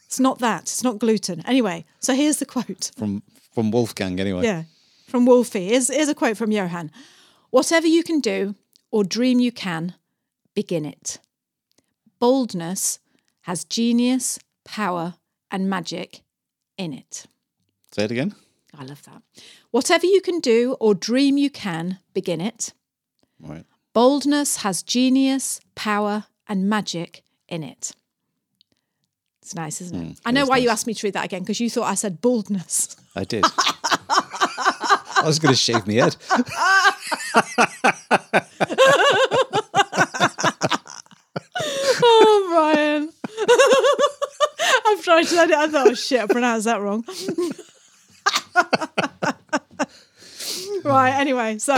It's not that. It's not gluten. Anyway, so here's the quote. from from Wolfgang anyway. Yeah, from Wolfie. Here's, here's a quote from Johann. Whatever you can do or dream you can, begin it. Boldness has genius, power, and magic in it. Say it again. I love that. Whatever you can do or dream you can, begin it. Right. Boldness has genius, power, and magic in it. It's nice, isn't it? Mm, I know why you asked me to read that again because you thought I said boldness. I did. I was going to shave my head. Oh, Brian. I've tried to edit. I thought, oh shit, I pronounced that wrong. right. Anyway, so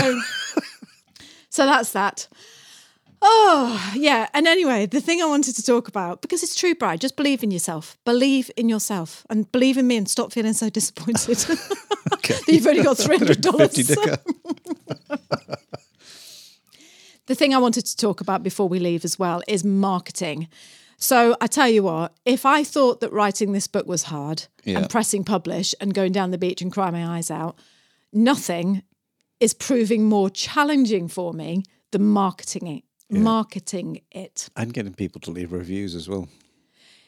so that's that. Oh yeah, and anyway, the thing I wanted to talk about because it's true, Brian. Just believe in yourself. Believe in yourself, and believe in me, and stop feeling so disappointed that you've only got three hundred dollars. the thing I wanted to talk about before we leave as well is marketing. So I tell you what, if I thought that writing this book was hard Yeah. and pressing publish and going down the beach and crying my eyes out, nothing is proving more challenging for me than marketing it. Marketing it. And getting people to leave reviews as well.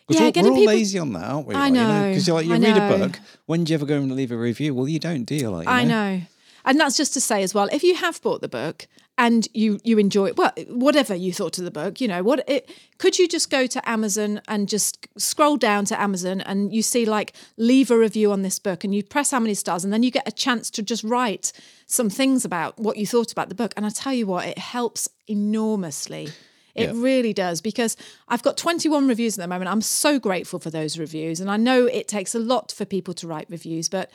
Yeah, we're, getting we're all people- lazy on that, aren't we? I Like, know, Because you're like, you I read know. a book. When do you ever go and leave a review? Well, you don't, do you? Like, you I know. And that's just to say as well, if you have bought the book and you you enjoy it, well, whatever you thought of the book, you know, what it could you just go to Amazon and just scroll down to Amazon and you see like leave a review on this book and you press how many stars and then you get a chance to just write some things about what you thought about the book. And I tell you what, it helps enormously. It Yeah. really does because I've got 21 reviews at the moment. I'm so grateful for those reviews. And I know it takes a lot for people to write reviews, but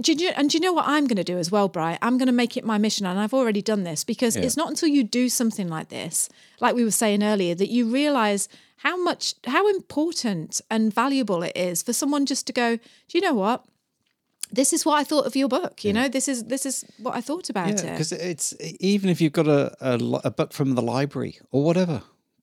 do you, and do you know what I'm going to do as well, Bry? I'm going to make it my mission, and I've already done this because it's not until you do something like this, like we were saying earlier, that you realize how much, how important and valuable it is for someone just to go, do you know what? This is what I thought of your book. You know, this is this is what I thought about Yeah, it. because it's even if you've got a, a, a book from the library or whatever,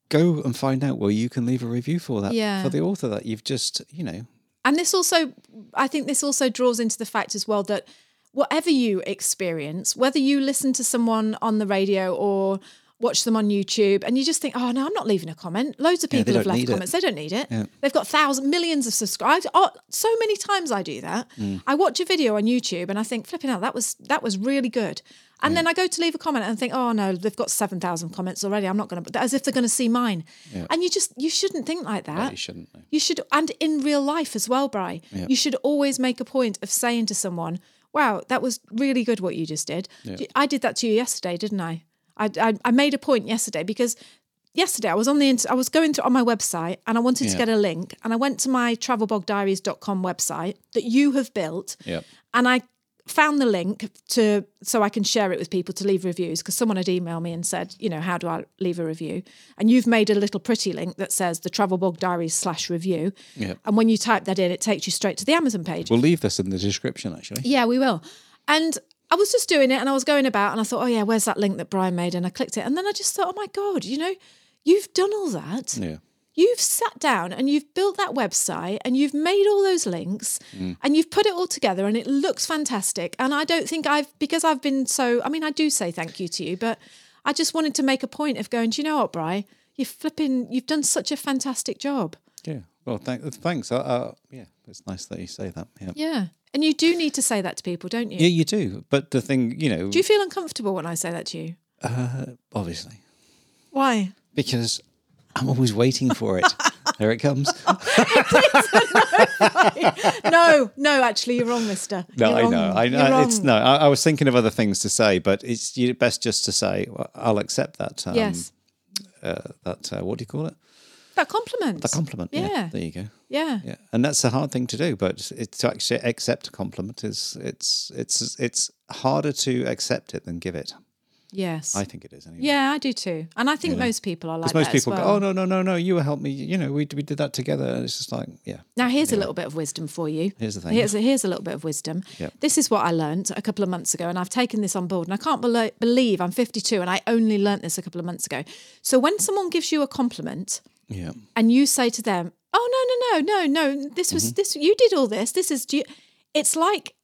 go and find out where you can leave a review for that Yeah. for the author that you've just you know And this also, I think this also draws into the fact as well that whatever you experience, whether you listen to someone on the radio or watch them on YouTube and you just think, oh no, I'm not leaving a comment. Loads of Yeah, people have left need it. comments. They don't need it. They've got thousands, millions of subscribers. Oh, so many times I do that. Mm. I watch a video on YouTube and I think, flipping out, that was that was really good. And then I go to leave a comment and think, oh no, they've got seven thousand comments already. I'm not going to, as if they're going to see mine. And you just you shouldn't think like that. you shouldn't. no. You should, and in real life as well, Bri, you should always make a point of saying to someone, wow, that was really good what you just did. I did that to you yesterday, didn't I? I, I, I made a point yesterday because yesterday I was on the, int- I was going through on my website and I wanted to get a link and I went to my travelbogdiaries.com website that you have built Yep. and I found the link to so I can share it with people to leave reviews because someone had emailed me and said, you know, how do I leave a review? And you've made a little pretty link that says the Travel Bog Diaries slash review. Yep. And when you type that in, it takes you straight to the Amazon page. We'll leave this in the description actually. Yeah, we will. And I was just doing it and I was going about and I thought, oh yeah, where's that link that Brian made? And I clicked it. And then I just thought, oh my God, you know, you've done all that. Yeah. You've sat down and you've built that website and you've made all those links and you've put it all together and it looks fantastic. And I don't think I've, because I've been so, I mean, I do say thank you to you, but I just wanted to make a point of going, do you know what, Bri? You're flipping, you've done such a fantastic job. Yeah. Well, thank, thanks. Uh, uh, yeah, it's nice that you say that. Yeah. Yeah. And you do need to say that to people, don't you? Yeah, you do. But the thing, you know, Do you feel uncomfortable when I say that to you? Uh, obviously, Why? because I'm always waiting for it. there it comes. no, no, actually, you're wrong, Mister. No, I know. I know. It's no. I, I was thinking of other things to say, but it's best just to say well, I'll accept that. Um, yes, Uh, that uh, what do you call it? that compliment. A compliment. Yeah. Yeah. There you go. Yeah. Yeah, and that's a hard thing to do, but it's to actually accept a compliment is it's it's it's harder to accept it than give it. Yes. I think it is anyway. yeah, I do too, and I think most people are like most people well. go, oh no no no no, you helped me. You know, we we did that together. And it's just like, yeah, Now, here's a little bit of wisdom for you. Here's the thing. Here's a, here's a little bit of wisdom. Yep. This is what I learned a couple of months ago, and I've taken this on board. And I can't belo- believe I'm 52 and I only learnt this a couple of months ago. So when someone gives you a compliment, yeah, and you say to them, "Oh no, no, no, no, no! This Mm-hmm. was this. You did all this. This is." do you-" It's like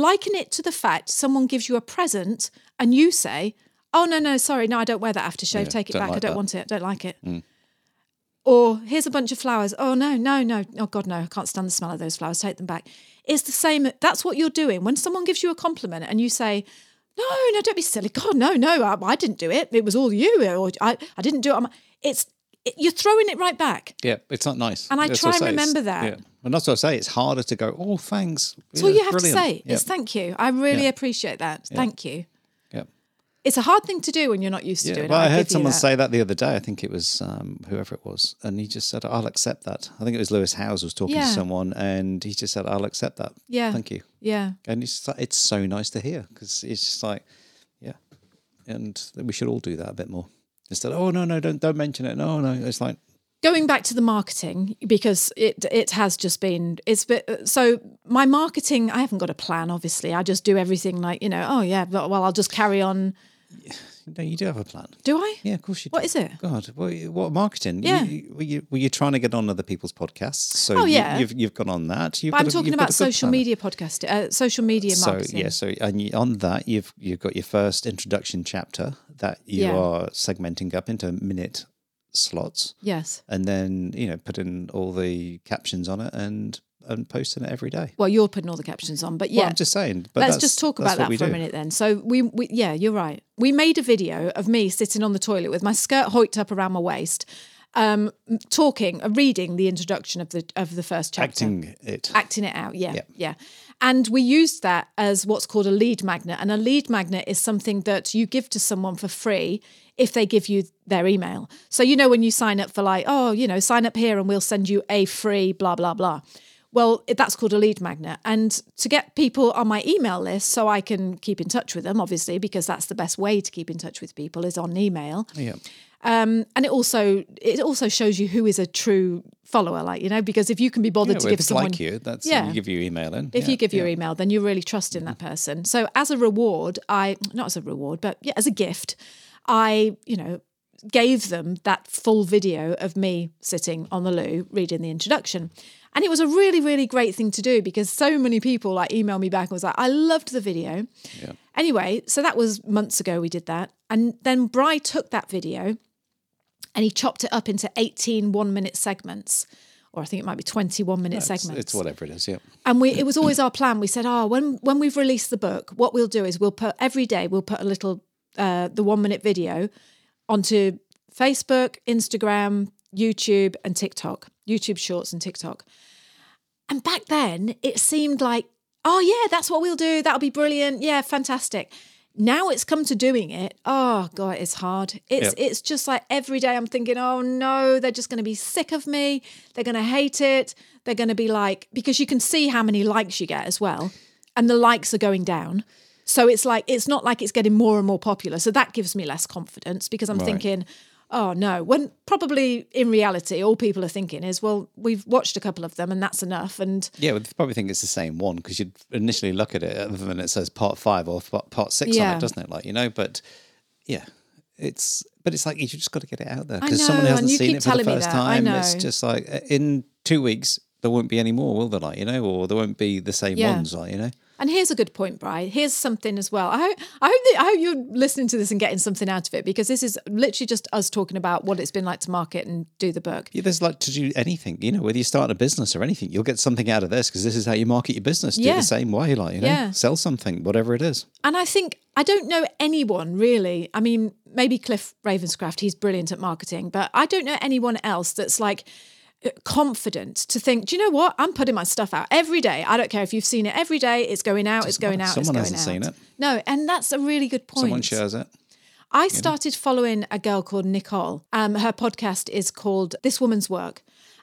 liken it to the fact someone gives you a present and you say, "Oh no, no, sorry, no, I don't wear that aftershave. Yeah, Take it back. I don't that." Mm. want it. I don't like it." Or here's a bunch of flowers. Oh no, no, no. Oh God, no! I can't stand the smell of those flowers. Take them back. It's the same. That's what you're doing when someone gives you a compliment and you say, "No, no, don't be silly. God, no, no, I, I didn't do it. It was all you. Or I, I didn't do it." I'm- It's it, you're throwing it right back. yeah. It's not nice. And I That's try and remember that. Yeah. And that's what I say. It's harder to go. Oh, thanks. That's all you have brilliant." to say. Yeah. Is thank you. I really Yeah. appreciate that. Thank you. yeah. It's a hard thing to do when you're not used to Yeah, doing well, it. I give heard someone that. say that the other day. I think it was um, whoever it was, and he just said, "I'll accept that." I think it was Lewis Howes was talking Yeah. to someone, and he just said, "I'll accept that." Yeah. thank you. Yeah. And it's like, it's so nice to hear because it's just like, yeah, and we should all do that a bit more instead. Of, oh no, no, don't don't mention it. No, no, it's like going back to the marketing because it it has just been it's been, so my marketing I haven't got a plan obviously I just do everything like you know oh yeah but, well I'll just carry on No, you do have a plan. Do I? Yeah, of course you do. What is it? God, what, what marketing? Yeah. You, were, you, were you trying to get on other people's podcasts? So Oh, you, yeah. you've, you've gone on that. You've But I'm a- talking about social media podcast, uh, social media marketing. So yeah, so and you, on that you've you've got your first introduction chapter that you Yeah. are segmenting up into a minute slots, Yes. and then you know putting all the captions on it and and posting it every day. Well, you're putting all the captions on, but yeah. Well, I'm just saying. But Let's just talk about that for a minute then. So we, we, yeah, you're right. We made a video of me sitting on the toilet with my skirt hoiked up around my waist, um, talking, uh, reading the introduction of the of the first chapter, Acting it. acting it out. Yeah, Yeah. yeah. And we used that as what's called a lead magnet. And a lead magnet is something that you give to someone for free if they give you their email. So, you know, when you sign up for like, oh, you know, sign up here and we'll send you a free blah, blah, blah. Well, that's called a lead magnet. And to get people on my email list so I can keep in touch with them, obviously, because that's the best way to keep in touch with people is on email yeah. Um, and it also it also shows you who is a true follower, like you know, because if you can be bothered Yeah, to well, give if it's someone, like you, that's Yeah. you give your email in. if Yeah, you give your email, then you're really trusting that person. So as a reward, I not as a reward, but yeah, as a gift, I you know gave them that full video of me sitting on the loo reading the introduction. And it was a really, really great thing to do because so many people like emailed me back and was like, I loved the video. Yeah. Anyway, so that was months ago we did that. And then Bry took that video and he chopped it up into 18 one minute segments. Or I think it might be 21 minute It's, segments. it's whatever it is. Yeah. And we it was always our plan. We said, oh, when when we've released the book, what we'll do is we'll put every day we'll put a little uh, the one minute video onto Facebook, Instagram, YouTube, and TikTok. YouTube Shorts and TikTok. And back then, it seemed like, oh yeah, that's what we'll do. That'll be brilliant. Yeah, fantastic. Now it's come to doing it. Oh god, it's hard. It's Yeah. it's just like every day I'm thinking, oh no, they're just going to be sick of me. They're going to hate it. They're going to be like because you can see how many likes you get as well, and the likes are going down. So it's like it's not like it's getting more and more popular. So that gives me less confidence because I'm Right. thinking, oh no. When probably in reality, all people are thinking is, well, we've watched a couple of them and that's enough. And Yeah, well, they probably think it's the same one because you'd initially look at it, other than it says part five or part six on it, doesn't it? Like you know, but yeah, it's but it's like you just got to get it out there because someone hasn't seen it for the first time. It's just like in two weeks there won't be any more, will there? Like you know, or there won't be the same Yeah. ones, like you know. And here's a good point, Bri. Here's something as well. I hope I hope that, I hope you're listening to this and getting something out of it because this is literally just us talking about what it's been like to market and do the book. Yeah, there's like to do anything, you know, whether you start a business or anything, you'll get something out of this because this is how you market your business. Do Yeah. the same way, like you know, Yeah. sell something, whatever it is. And I think I don't know anyone really. I mean, maybe Cliff Ravenscraft, he's brilliant at marketing, but I don't know anyone else that's like confident to think, do you know what? I'm putting my stuff out every day. I don't care if you've seen it every day. It's going out. It's going out. Someone it's going hasn't out. seen it. No, and that's a really good point. Someone shares it. I started following a girl called Nicole. Um, her podcast is called This Woman's Work.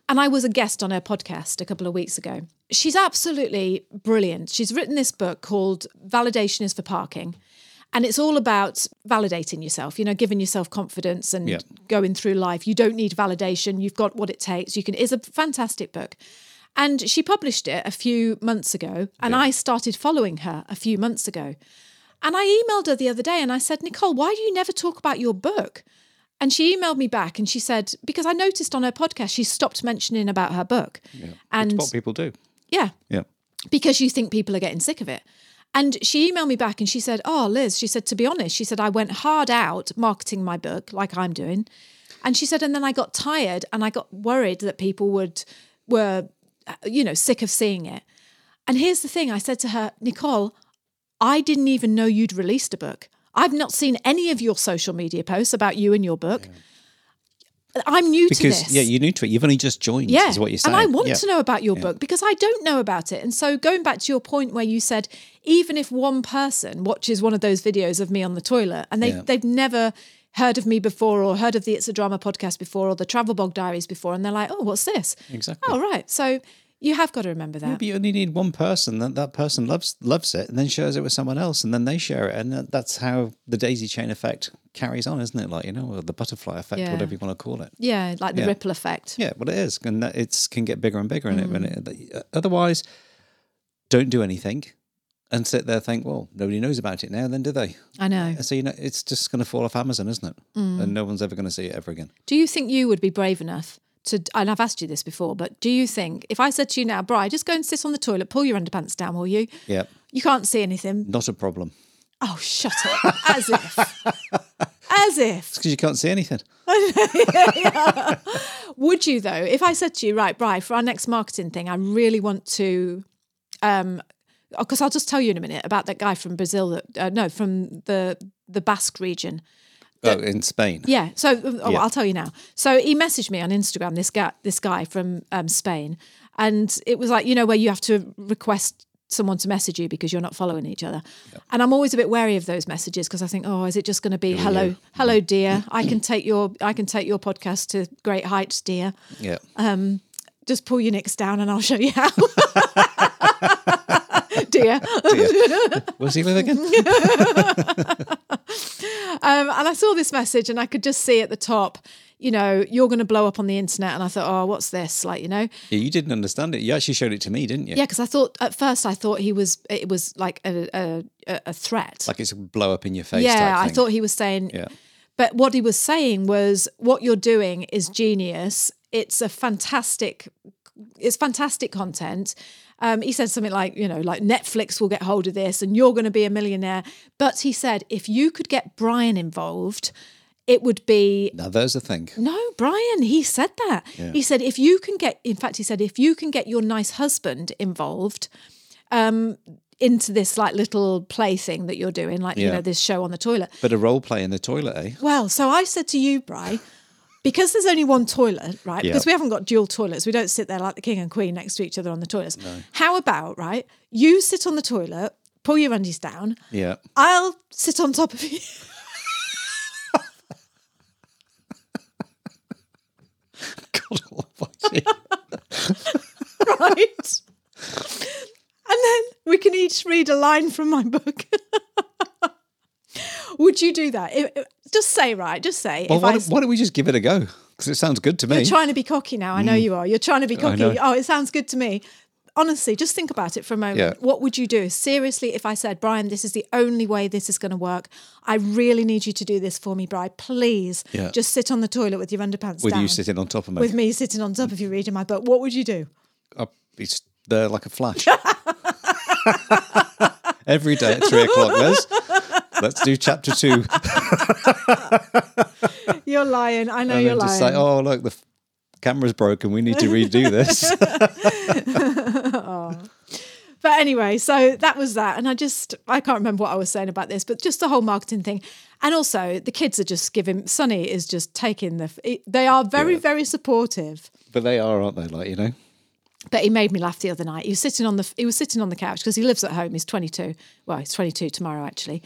And I was a guest on her podcast a couple of weeks ago. She's absolutely brilliant. She's written this book called Validation is for Parking. And it's all about validating yourself, you know, giving yourself confidence and Yeah. going through life. You don't need validation. You've got what it takes. You can it's a fantastic book. And she published it a few months ago. And I started following her a few months ago. And I emailed her the other day and I said, Nicole, why do you never talk about your book? And she emailed me back and she said, because I noticed on her podcast, she stopped mentioning about her book. And It's what people do. yeah, Yeah. because you think people are getting sick of it. And she emailed me back and she said, Oh, Liz, she said, to be honest, she said, I went hard out marketing my book like I'm doing. And she said, and then I got tired and I got worried that people would, were, you know, sick of seeing it. And here's the thing I said to her, Nicole, I didn't even know you'd released a book. I've not seen any of your social media posts about you and your book. I'm new to Because this. yeah, you're new to it. You've only just joined. Yeah. is what you're saying. And I want Yeah. to know about your book because I don't know about it. And so going back to your point where you said, even if one person watches one of those videos of me on the toilet and they, Yeah. they've never heard of me before or heard of the It's a Drama podcast before or the Travel Bog Diaries before, and they're like, oh, what's this? Exactly. Oh, right. So you have got to remember that. Yeah, but you only need one person that that person loves loves it and then shares it with someone else and then they share it and that's how the daisy chain effect carries on, isn't it? Like you know, or the butterfly effect, Yeah. whatever you want to call it. yeah, like the Yeah. ripple effect. Yeah, well, it is, and that it's can get bigger and bigger in it. When Mm. it otherwise, don't do anything, and sit there think, well, nobody knows about it now, then do they? I know. So you know, it's just going to fall off Amazon, isn't it? Mm. And no one's ever going to see it ever again. Do you think you would be brave enough to? And I've asked you this before, but do you think if I said to you now, Bri, just go and sit on the toilet, pull your underpants down, will you? Yeah, You can't see anything. not a problem. Oh, shut up! As if, as if. It's because you can't see anything. Would you though? If I said to you, right, Bri, for our next marketing thing, I really want to, um, because I'll just tell you in a minute about that guy from Brazil. That uh, no, from the the Basque region. Oh, in Spain. Yeah. So oh, Yeah. I'll tell you now. So he messaged me on Instagram. This guy, this guy from um, Spain, and it was like you know where you have to request someone to message you because you're not following each other. And I'm always a bit wary of those messages because I think, oh, is it just going to be hello, hello, dear? I can take your, I can take your podcast to great heights, dear. Yeah. Just pull your nicks down and I'll show you how. dear. was he live again? Um, and I saw this message and I could just see at the top, you know, you're going to blow up on the internet. And I thought, oh, what's this? Like, you know, yeah, you didn't understand it. You actually showed it to me, didn't you? yeah, because I thought at first I thought he was, it was like a, a, a- threat. Like it's a blow up in your face. yeah, I thought he was saying, Yeah. but what he was saying was, what you're doing is genius. It's a fantastic, it's fantastic content. Um, he said something like, you know, like Netflix will get hold of this and you're going to be a millionaire. But he said, if you could get Brian involved, it would be Now there's the thing. no, Brian, he said that. He said, if you can get, in fact, he said, if you can get your nice husband involved um, into this like little play thing that you're doing, like, you know, this show on the toilet. But a role play in the toilet, eh? Well, so I said to you, Bri, because there's only one toilet, right? Yeah. Because we haven't got dual toilets. We don't sit there like the king and queen next to each other on the toilets. How about, right? You sit on the toilet, pull your undies down. Yeah. I'll sit on top of you. God almighty. right? and then we can each read a line from my book. Would you do that? If- if- just say, right? Just say. Well, why, I, don't, why don't we just give it a go? Because it sounds good to me. you're trying to be cocky now. I know mm. you are. You're trying to be cocky. Oh, it sounds good to me. Honestly, just think about it for a moment. Yeah. What would you do? Seriously, if I said, Brian, this is the only way this is going to work. I really need you to do this for me, Brian. Please Yeah. just sit on the toilet with your underpants With down. you sitting on top of me. With me sitting on top of you reading my book. What would you do? I'll be there like a flash. Every day at three o'clock, Liz. Let's do chapter two. You're lying. I know and you're then just lying. say, oh, look, the f- camera's broken. We need to redo this. But anyway, so that was that. And I just, I can't remember what I was saying about this, but just the whole marketing thing. And also, the kids are just giving, Sonny is just taking the, they are very, Yeah. very supportive. but they are, aren't they? Like, you know? But he made me laugh the other night. He was sitting on the, he was sitting on the couch because he lives at home. He's 22. Well, he's 22 tomorrow, actually.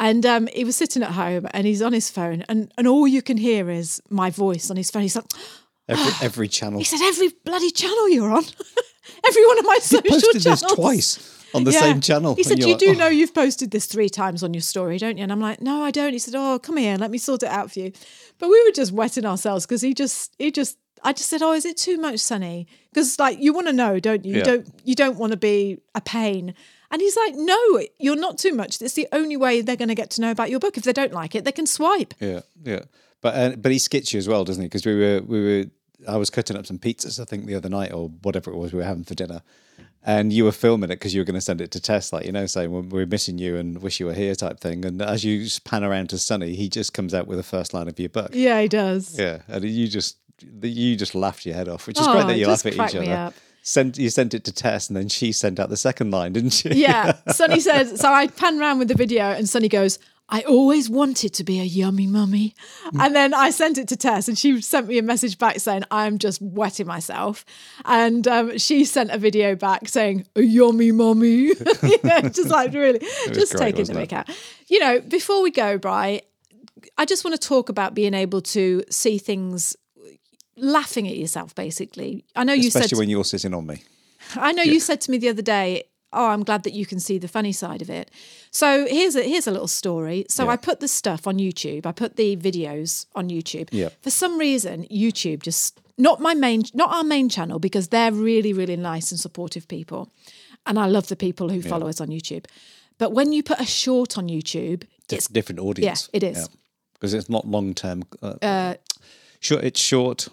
And um, he was sitting at home and he's on his phone and, and all you can hear is my voice on his phone. He's like, Every, every channel. he said, every bloody channel you're on. every one of my social posted channels. this twice on the Yeah. same channel. He said, you're like, do "Oh." know you've posted this three times on your story, don't you? And I'm like, No, I don't. He said, Oh, come here, let me sort it out for you. But we were just wetting ourselves because he just, he just, I just said, Oh, is it too much, Sonny? Because like you want to know, don't you? You don't you don't want to be a pain. And he's like, No, you're not too much. It's the only way they're going to get to know about your book. If they don't like it, they can swipe. Yeah, yeah. But uh, but he skits you as well, doesn't he? Because we were we were I was cutting up some pizzas I think the other night or whatever it was we were having for dinner, and you were filming it because you were going to send it to Tess, like you know, saying "Well, we're missing you and wish you were here type thing. And as you just pan around to Sonny, he just comes out with the first line of your book. Yeah, he does. Yeah, and you just you just laughed your head off, which is Oh, great that you laugh at each other. up. Sent you sent it to Tess, and then she sent out the second line, didn't you? Yeah. Sonny says. so I pan round with the video and Sonny goes, I always wanted to be a yummy mummy. And then I sent it to Tess and she sent me a message back saying, I'm just wetting myself. And um, she sent a video back saying, a yummy mummy. yeah, just like really, just great, taking the mick out. You know, before we go, Bry, I just want to talk about being able to see things laughing at yourself, basically. I know you said especially when you're sitting on me. I know you said to me the other day, "Oh, I'm glad that you can see the funny side of it." So here's a here's a little story. So Yeah. I put the stuff on YouTube. I put the videos on YouTube. Yeah. For some reason, YouTube just not my main, not our main channel because they're really really nice and supportive people. and I love the people who follow us on YouTube. But when you put a short on YouTube, Dif- it's different audience. it is. because it's not long term. Uh, short. It's short.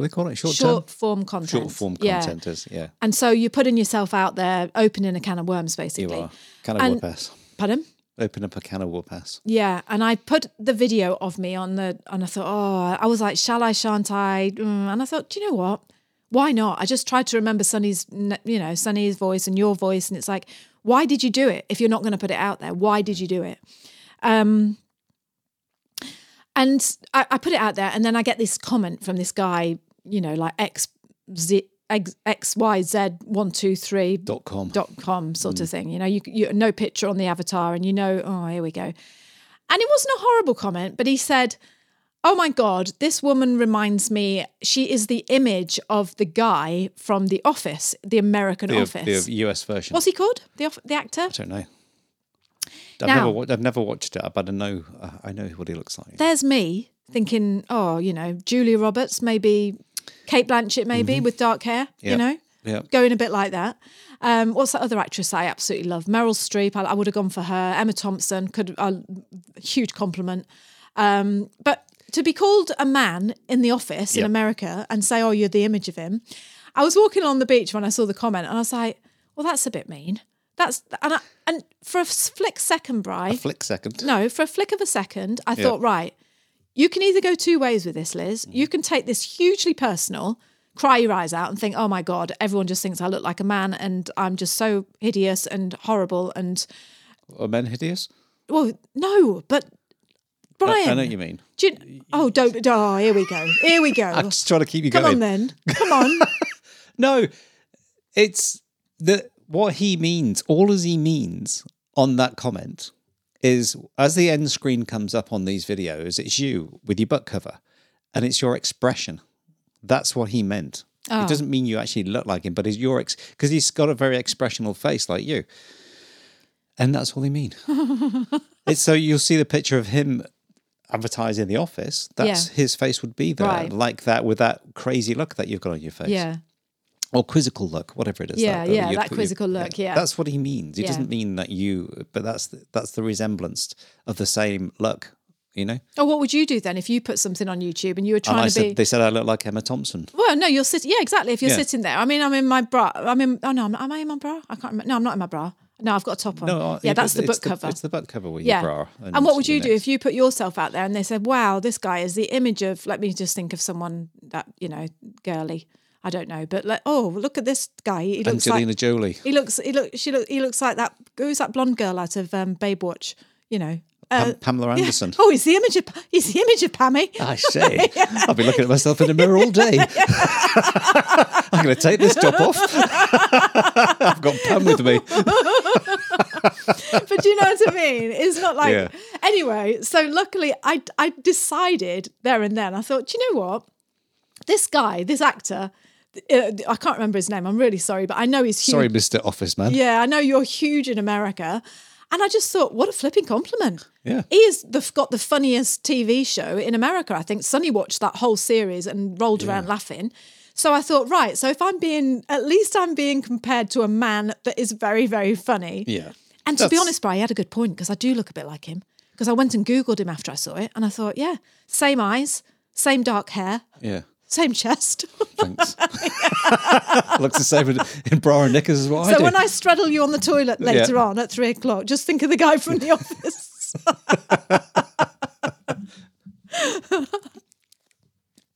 What do they call it? Short, short form content. Short form Yeah. content is yeah. And so you're putting yourself out there, opening a can of worms, basically. You are can of And- whoop. Pardon? Open up a can of whoop. Yeah, and I put the video of me on the, and I thought, oh, I was like, shall I, shan't I? Mm, And I thought, do you know what? Why not? I just tried to remember Sonny's, you know, Sonny's voice and your voice, and it's like, why did you do it? If you're not going to put it out there, why did you do it? Um, and I, I put it out there, and then I get this comment from this guy, you know, like X Z X X Y Z one two three Dot com. dot com sort of thing. You know, you, you no picture on the avatar, and you know, oh, here we go. And it wasn't a horrible comment, but he said, "Oh my god, this woman reminds me. She is the image of the guy from The Office, the American The, Office. the US version. What's he called? The the actor? I don't know. I've Now- never, I've never watched it, but I know, uh, I know what he looks like. There's me thinking, oh, you know, Julia Roberts, maybe Cate Blanchett, maybe with dark hair. You know, Yep. going a bit like that. Um, what's that other actress I absolutely love? Meryl Streep. I, I would have gone for her. Emma Thompson could a huge compliment. Um, but to be called a man in the office in America and say, "Oh, you're the image of him," I was walking on the beach when I saw the comment, and I was like, "Well, that's a bit mean." That's and I, and for a flick second, Bry, A flick second. no, for a flick of a second, I thought, right, you can either go two ways with this, Liz. You mm-hmm. can take this hugely personal, cry your eyes out, and think, oh my God, everyone just thinks I look like a man and I'm just so hideous and horrible. And, Are men hideous? well, no, but I- Brian. I know what you mean. do you- oh, don't. Oh, here we go. Here we go. I'm just trying to keep you Come going. on then. Come on. No, it's the what he means. All as he means on that comment is as the end screen comes up on these videos, it's you with your butt cover, and it's your expression. That's what he meant. Oh. It doesn't mean you actually look like him, but it's your ex because he's got a very expressional face like you, and that's all he mean. it's so you'll see the picture of him advertising the office. That's Yeah. his face would be there, Right. like that with that crazy look that you've got on your face yeah. Or quizzical look, whatever it is. Yeah, that, yeah, you that quizzical look, yeah. that's what he means. He Yeah. doesn't mean that you, but that's the, that's the resemblance of the same look. You know, Oh, what would you do then if you put something on YouTube and you were and trying I to said be? they said I look like Emma Thompson. Well, no, you're sitting. Yeah, exactly. If you're Yeah. sitting there, I mean, I'm in my bra. I'm in. Oh no, am, am I in my bra? I can't remember. No, I'm not in my bra. No, I've got a top on. No, yeah, that's the book cover. It's the butt cover with yeah. your bra. And, what would you your do if you put yourself out there and they said, "Wow, this guy is the image of"? Let me just think of someone that you know, girly. I don't know, but like, oh, look at this guy. He looks Angelina like Jolie? he looks. He look. She look. He looks like that. Who's that blonde girl out of um, Baywatch? You know. Uh, Pam- Pamela Anderson. Oh, he's the image of he's the image of Pammy. I say, I'll be looking at myself in the mirror all day. I'm going to take this top off. I've got Pam with me. but do you know what I mean? It's not like Yeah. anyway. So luckily, I I decided there and then. I thought, do you know what? This guy, this actor, Uh, I can't remember his name. I'm really sorry, but I know he's huge. Sorry, Mr. Office Man. Yeah, I know you're huge in America. And I just thought, what a flipping compliment. Yeah. He has the, got the funniest TV show in America. I think Sonny watched that whole series and rolled around laughing. So I thought, right, so if I'm being, at least I'm being compared to a man that is very, very funny. Yeah. And to be honest, Bri, he had a good point because I do look a bit like him. Because I went and Googled him after I saw it and I thought, yeah, same eyes, same dark hair, Yeah. Same chest. Thanks. Looks the same in, in bra and knickers as what I so when I straddle you on the toilet later Yeah. on at three o'clock, just think of the guy from the office.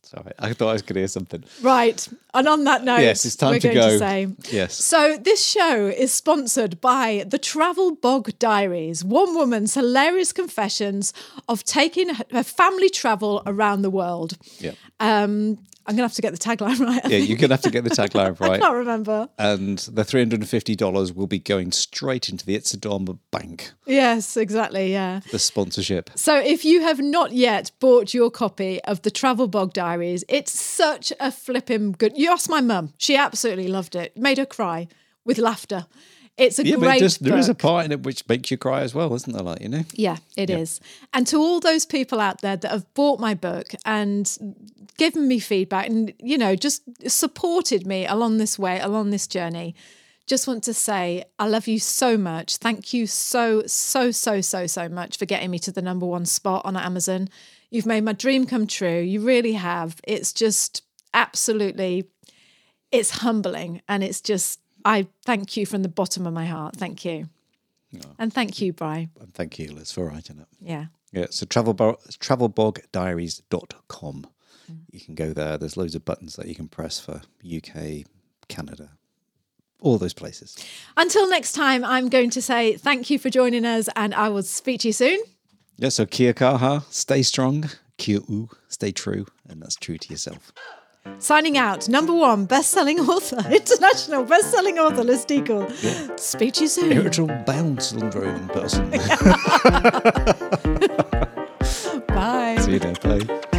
Sorry, I thought I was going to hear something. right. And on that note, Yes, it's time we're to going go. to say. Yes. So this show is sponsored by the Travel Bog Diaries, one woman's hilarious confessions of taking her family travel around the world. Yeah. Um, I'm going to have to get the tagline right. I Yeah, think. you're going to have to get the tagline right. I can't remember. And the $350 will be going straight into the It's a Drama Bank, Yes, exactly. Yeah. the sponsorship. So if you have not yet bought your copy of the Travel Bog Diaries, it's such a flipping good. You asked my mum; she absolutely loved it. Made her cry with laughter. It's a Yeah, but great. it does, there is a part in it which makes you cry as well, isn't there? Like, you know? Yeah, it is. And to all those people out there that have bought my book and given me feedback and, you know, just supported me along this way, along this journey, just want to say I love you so much. Thank you so, so, so, so, so much for getting me to the number one spot on Amazon. You've made my dream come true. You really have. It's just absolutely, it's humbling. And it's just, I thank you from the bottom of my heart. Thank you. And thank you, Bry. And thank you, Liz, for writing it. Yeah. Yeah, so travelbo- travelbogdiaries.com. Mm. You can go there. There's loads of buttons that you can press for UK, Canada, all those places. Until next time, I'm going to say thank you for joining us and I will speak to you soon. Yeah, so kia kaha, stay strong, kia u, stay true, and that's true to yourself. Signing out, number one best-selling author, international best-selling author, Liz Deagle. Speak to you soon. Irritable bowel syndrome person. Bye. See you there, bye.